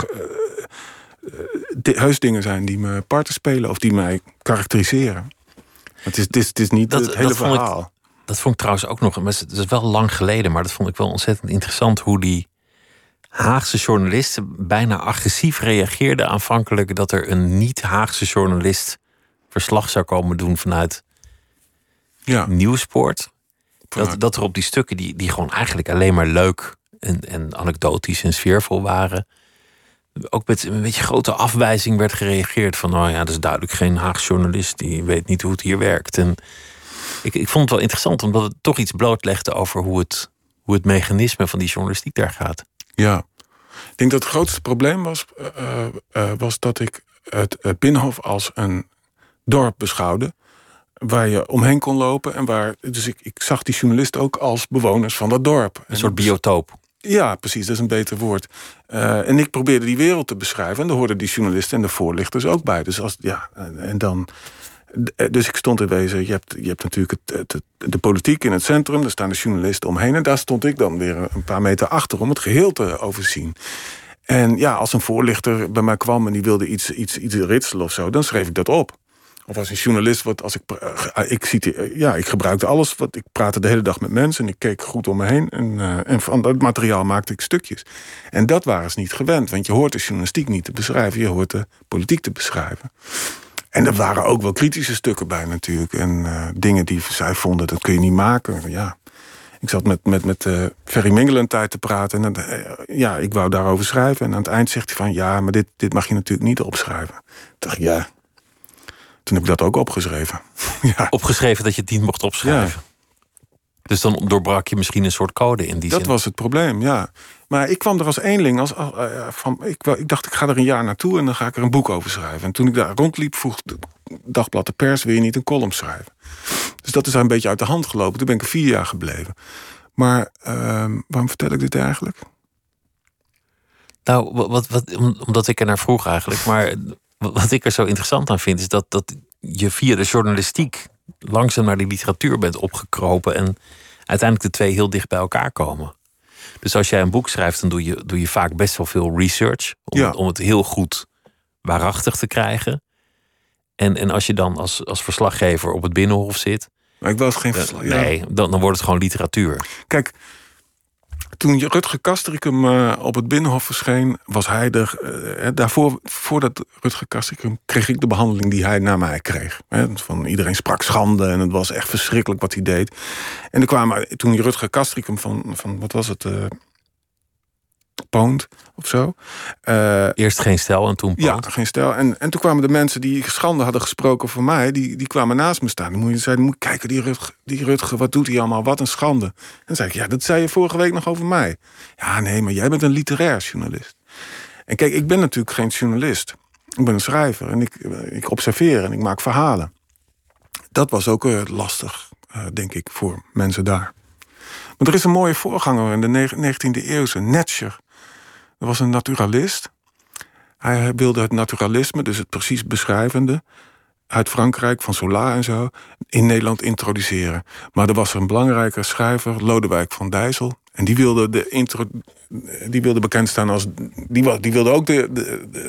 uh, heus dingen zijn die me parten spelen of die mij karakteriseren. Het is, het is, het is niet dat, het hele dat verhaal. Ik, dat vond ik trouwens ook nog, het is wel lang geleden, maar dat vond ik wel ontzettend interessant hoe die Haagse journalisten bijna agressief reageerden aanvankelijk dat er een niet-Haagse journalist verslag zou komen doen vanuit ja. Nieuwsport. Dat, dat er op die stukken, die, die gewoon eigenlijk alleen maar leuk en, en anekdotisch en sfeervol waren, ook met een beetje grote afwijzing werd gereageerd. Van nou ja, dat is duidelijk geen Haagse journalist, die weet niet hoe het hier werkt. En ik, ik vond het wel interessant, omdat het toch iets blootlegde over hoe het, hoe het mechanisme van die journalistiek daar gaat. Ja, ik denk dat het grootste probleem was, uh, uh, was dat ik het, het Binnenhof als een dorp beschouwde. Waar je omheen kon lopen. En waar, dus ik, ik zag die journalisten ook als bewoners van dat dorp. Een soort biotoop. Ja, precies, dat is een beter woord. Uh, en ik probeerde die wereld te beschrijven. En daar hoorden die journalisten en de voorlichters ook bij. Dus, als, ja, en dan, dus ik stond in wezen, je hebt, je hebt natuurlijk het, de politiek in het centrum. Daar staan de journalisten omheen. En daar stond ik dan weer een paar meter achter om het geheel te overzien. En ja, als een voorlichter bij mij kwam en die wilde iets, iets, iets ritselen of zo, dan schreef ik dat op. Of als een journalist, wat als ik, uh, ik, zie, ja, ik gebruikte alles. Wat, ik praatte de hele dag met mensen en ik keek goed om me heen. En, en van dat materiaal maakte ik stukjes. En dat waren ze niet gewend, want je hoort de journalistiek niet te beschrijven. Je hoort de politiek te beschrijven. En er waren ook wel kritische stukken bij natuurlijk. En uh, dingen die zij vonden, dat kun je niet maken. Ja. Ik zat met, met, met uh, Ferry Mingelen tijd te praten. En uh, ja, ik wou daarover schrijven. En aan het eind zegt hij van... ja, maar dit, dit mag je natuurlijk niet opschrijven. Ik dacht, ja. Toen heb ik dat ook opgeschreven. *laughs* ja. Opgeschreven dat je het niet mocht opschrijven? Ja. Dus dan doorbrak je misschien een soort code in die dat zin? Dat was het probleem, ja. Maar ik kwam er als eenling. Als, uh, van, ik, ik dacht, ik ga er een jaar naartoe en dan ga ik er een boek over schrijven. En toen ik daar rondliep, vroeg het dagblad de pers... wil je niet een column schrijven? Dus dat is een beetje uit de hand gelopen. Toen ben ik er vier jaar gebleven. Maar uh, waarom vertel ik dit eigenlijk? Nou, wat, wat, omdat ik er naar vroeg eigenlijk. Maar wat ik er zo interessant aan vind... is dat, dat je via de journalistiek langzaam naar die literatuur bent opgekropen... en uiteindelijk de twee heel dicht bij elkaar komen. Dus als jij een boek schrijft, dan doe je, doe je vaak best wel veel research... om, Ja. het, om het heel goed waarachtig te krijgen. En, en als je dan als, als verslaggever op het Binnenhof zit... Maar ik was geen verslag. ja. Nee, dan, dan wordt het gewoon literatuur. Kijk, toen Rutger Kastrikum eh, op het Binnenhof verscheen, was hij er. eh, daarvoor, voordat Rutger Kastrikum, kreeg ik de behandeling die hij naar mij kreeg. Van iedereen sprak schande en het was echt verschrikkelijk wat hij deed. En er kwamen, toen Rutger Kastrikum van, van wat was het, eh Poont of zo. eh, Eerst geen stijl en toen ja, geen stijl. En, en toen kwamen de mensen die schande hadden gesproken voor mij, die, die kwamen naast me staan. Je zeiden, moet kijken, die Rutger, die Rutger, wat doet hij allemaal? Wat een schande. En dan zei ik, ja, dat zei je vorige week nog over mij. Ja, nee, maar jij bent een literair journalist. En kijk, ik ben natuurlijk geen journalist. Ik ben een schrijver en ik, ik observeer en ik maak verhalen. Dat was ook eh, lastig, eh, denk ik, voor mensen daar. Maar er is een mooie voorganger in de neg- 19e eeuwse, Netscher. Dat was een naturalist. Hij wilde het naturalisme, dus het precies beschrijvende, uit Frankrijk, van Zola en zo, in Nederland introduceren. Maar er was een belangrijke schrijver, Lodewijk van Dijssel. En die wilde, de intro, die wilde bekend staan als. Die, die wilde ook de-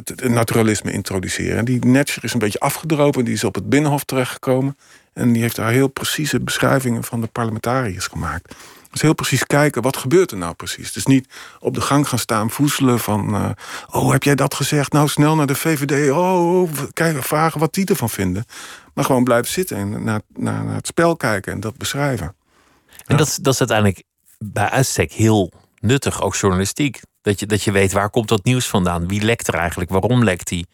het naturalisme introduceren. En die Netscher is een beetje afgedropen. Die is op het Binnenhof terechtgekomen. En die heeft daar heel precieze beschrijvingen van de parlementariërs gemaakt. Dus heel precies kijken, wat gebeurt er nou precies? Dus niet op de gang gaan staan voezelen van... eh, oh, heb jij dat gezegd? Nou, snel naar de VVD. Oh, oh, kijken, vragen wat die ervan vinden. Maar gewoon blijven zitten en naar, naar, naar het spel kijken en dat beschrijven. En dat, is- dat is uiteindelijk bij uitstek heel nuttig, ook journalistiek. Dat je, dat je weet waar komt dat nieuws vandaan? Wie lekt er eigenlijk? Waarom lekt die?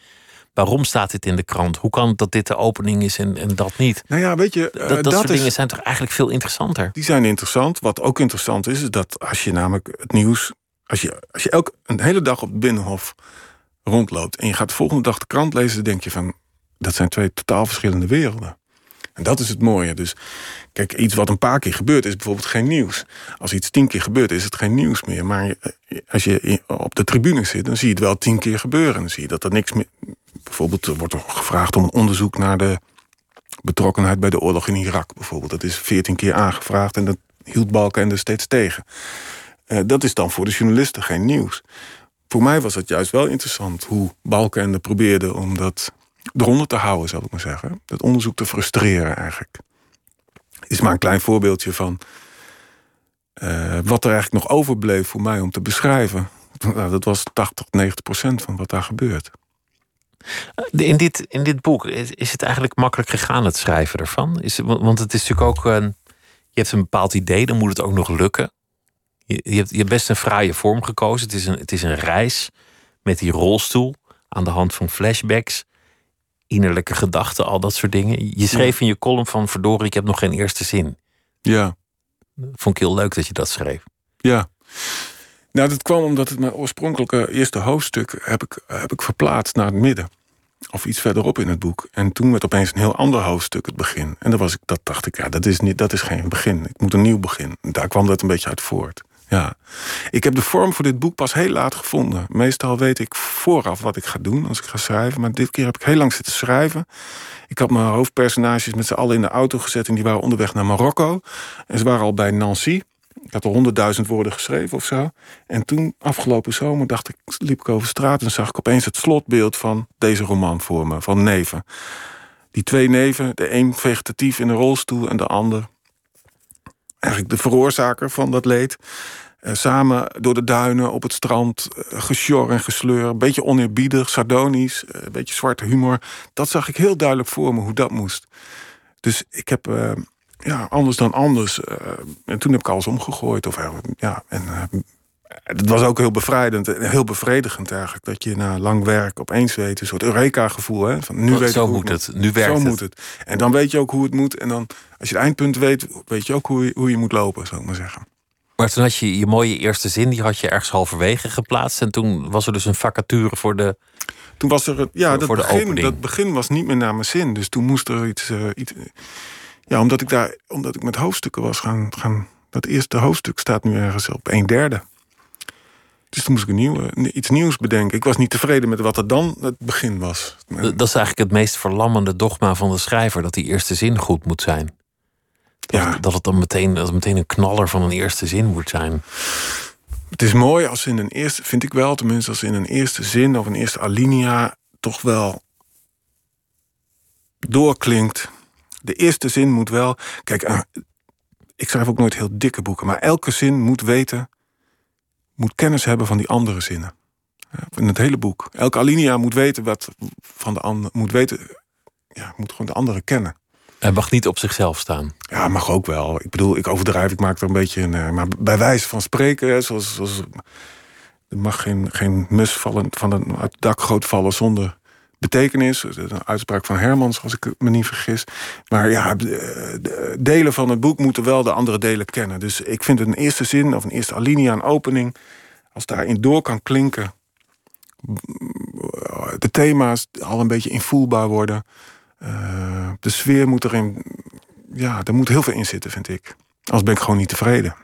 Waarom staat dit in de krant? Hoe kan het dat dit de opening is en, en dat niet? Nou ja, weet je, eh, Dat, dat, soort is- dingen zijn toch eigenlijk veel interessanter? Die zijn interessant. Wat ook interessant is, is dat als je namelijk het nieuws. Als je, als je elke een hele dag op het binnenhof rondloopt. en je gaat de volgende dag de krant lezen. dan denk je van. dat zijn twee totaal verschillende werelden. En dat is het mooie. Dus kijk, iets wat een paar keer gebeurt is bijvoorbeeld geen nieuws. Als iets tien keer gebeurt, is het geen nieuws meer. Maar eh, als je op de tribune zit, dan zie je het wel tien keer gebeuren. Dan zie je dat er niks meer. Bijvoorbeeld wordt er gevraagd om een onderzoek naar de betrokkenheid bij de oorlog in Irak bijvoorbeeld. Dat is veertien keer aangevraagd en dat hield Balkenende steeds tegen. Eh, dat is dan voor de journalisten geen nieuws. voor mij was het juist wel interessant hoe Balkenende probeerde om dat eronder te houden, zal ik maar zeggen. Dat onderzoek te frustreren eigenlijk. Is maar een klein voorbeeldje van uh, wat er eigenlijk nog overbleef voor mij om te beschrijven. Nou, dat was 80, 90 procent van wat daar gebeurt. In dit, in dit boek, is het eigenlijk makkelijk gegaan, het schrijven ervan? Is, want het is natuurlijk ook een. Je hebt een bepaald idee, dan moet het ook nog lukken. Je, je, hebt, je hebt best een fraaie vorm gekozen. Het is, een, het is een reis met die rolstoel aan de hand van flashbacks, innerlijke gedachten, al dat soort dingen. Je schreef in je column van verdorie, ik heb nog geen eerste zin. Ja. Vond ik heel leuk dat je dat schreef. Ja. Nou, dat kwam omdat het mijn oorspronkelijke eerste hoofdstuk heb ik, heb ik verplaatst naar het midden. Of iets verderop in het boek. En toen werd opeens een heel ander hoofdstuk het begin. En dan was ik, dat dacht ik, ja, dat is, niet, dat is geen begin. Ik moet een nieuw begin. daar kwam dat een beetje uit voort. Ja. Ik heb de vorm voor dit boek pas heel laat gevonden. Meestal weet ik vooraf wat ik ga doen als ik ga schrijven. Maar dit keer heb ik heel lang zitten schrijven. Ik had mijn hoofdpersonages met z'n allen in de auto gezet... en die waren onderweg naar Marokko. En ze waren al bij Nancy. Ik had honderdduizend woorden geschreven of zo. En toen, afgelopen zomer, dacht ik, liep ik over straat... en zag ik opeens het slotbeeld van deze roman voor me, van Neven. Die twee neven, de een vegetatief in een rolstoel... en de ander eigenlijk de veroorzaker van dat leed. Uh, samen door de duinen op het strand, uh, gesjor en gesleur. Een beetje oneerbiedig, sardonisch, uh, een beetje zwarte humor. Dat zag ik heel duidelijk voor me, hoe dat moest. Dus ik heb, ja, anders dan anders. en toen heb ik alles omgegooid. Of, ja, en het was ook heel bevrijdend en heel bevredigend eigenlijk. Dat je na lang werk opeens weet, een soort Eureka-gevoel. Van, nu weet zo moet het, nu werkt zo het. moet het. En dan weet je ook hoe het moet. En dan, als je het eindpunt weet, weet je ook hoe je, hoe je moet lopen, zou ik maar zeggen. Maar toen had je je mooie eerste zin, die had je ergens halverwege geplaatst. En toen was er dus een vacature voor de. Toen was er, ja, voor, dat, voor begin, dat begin was niet meer naar mijn zin. Dus toen moest er iets. Uh, iets ja, omdat ik daar, omdat ik met hoofdstukken was gaan. gaan dat eerste hoofdstuk staat nu ergens op een derde. Dus toen moest ik een nieuwe, iets nieuws bedenken. Ik was niet tevreden met wat er dan het begin was. Dat is eigenlijk het meest verlammende dogma van de schrijver: dat die eerste zin goed moet zijn. Dat, ja. dat het dan meteen, dat het meteen een knaller van een eerste zin moet zijn. Het is mooi als in een eerste, vind ik wel, tenminste als in een eerste zin of een eerste alinea toch wel doorklinkt. De eerste zin moet wel. Kijk, eh, ik schrijf ook nooit heel dikke boeken, maar elke zin moet weten moet kennis hebben van die andere zinnen. In het hele boek. Elke alinea moet weten wat van de ander. Moet weten. Ja, moet gewoon de andere kennen. Hij mag niet op zichzelf staan. Ja, mag ook wel. Ik bedoel, ik overdrijf, ik maak er een beetje een. Eh, maar bij wijze van spreken, zoals. zoals er mag geen, geen mus vallen, van een, uit het dak groot vallen zonder betekenis. Een uitspraak van Hermans, als ik me niet vergis. Maar ja, de delen van het boek moeten wel de andere delen kennen. Dus ik vind een eerste zin of een eerste alinea, een opening... als daarin door kan klinken... de thema's al een beetje invoelbaar worden. Uh, de sfeer moet erin... Ja, er moet heel veel in zitten, vind ik. Anders ben ik gewoon niet tevreden.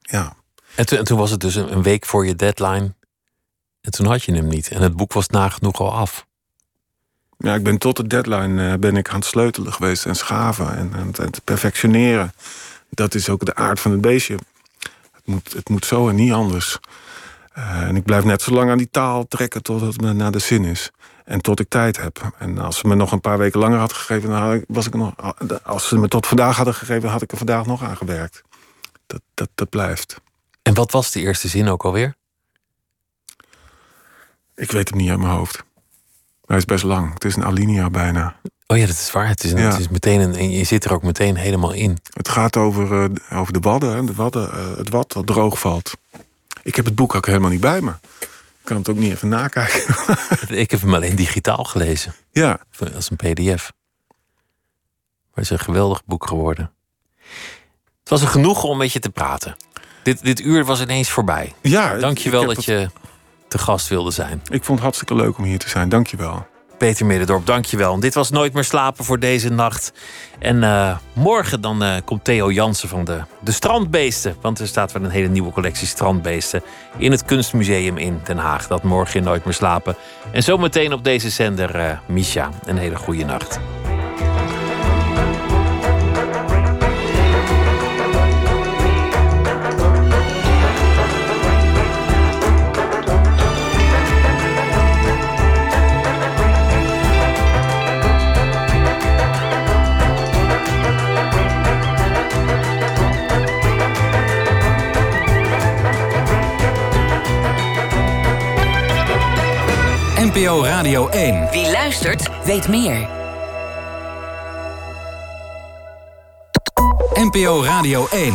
Ja. En, en toen was het dus een week voor je deadline... En toen had je hem niet. En het boek was nagenoeg al af. Ja, ik ben tot de deadline uh, ben ik aan het sleutelen geweest en schaven en, en, en, perfectioneren. Dat is ook de aard van het beestje. Het moet, het moet zo en niet anders. Uh, en ik blijf net zo lang aan die taal trekken tot het me naar de zin is. En tot ik tijd heb. En als ze me nog een paar weken langer had gegeven, dan was ik nog. Als ze me tot vandaag hadden gegeven, had ik er vandaag nog aan gewerkt. Dat, dat, dat blijft. En wat was de eerste zin ook alweer? Ik weet het niet uit mijn hoofd. Hij is best lang. Het is een alinea bijna. Oh ja, dat is waar. Het is, een, ja. het is meteen een, je zit er ook meteen helemaal in. Het gaat over, uh, over de wadden, de wadden uh, het wad dat droog valt. Ik heb het boek ook helemaal niet bij me. Ik kan het ook niet even nakijken. *laughs* ik heb hem alleen digitaal gelezen. Ja. Als een pdf. Maar het is een geweldig boek geworden. Het was een genoegen om met je te praten. Dit, dit uur was ineens voorbij. Ja, Dank je wel dat het... je te gast wilde zijn. Ik vond het hartstikke leuk om hier te zijn. Dank je wel. Peter Middendorp, dankjewel. Dit was Nooit meer slapen voor deze nacht. En uh, morgen dan uh, komt Theo Jansen van de, de Strandbeesten. Want er staat weer een hele nieuwe collectie strandbeesten... in het Kunstmuseum in Den Haag. Dat morgen in Nooit meer slapen. En zometeen op deze zender uh, Misha. Een hele goede nacht. NPO Radio 1. Wie luistert, weet meer. NPO Radio 1.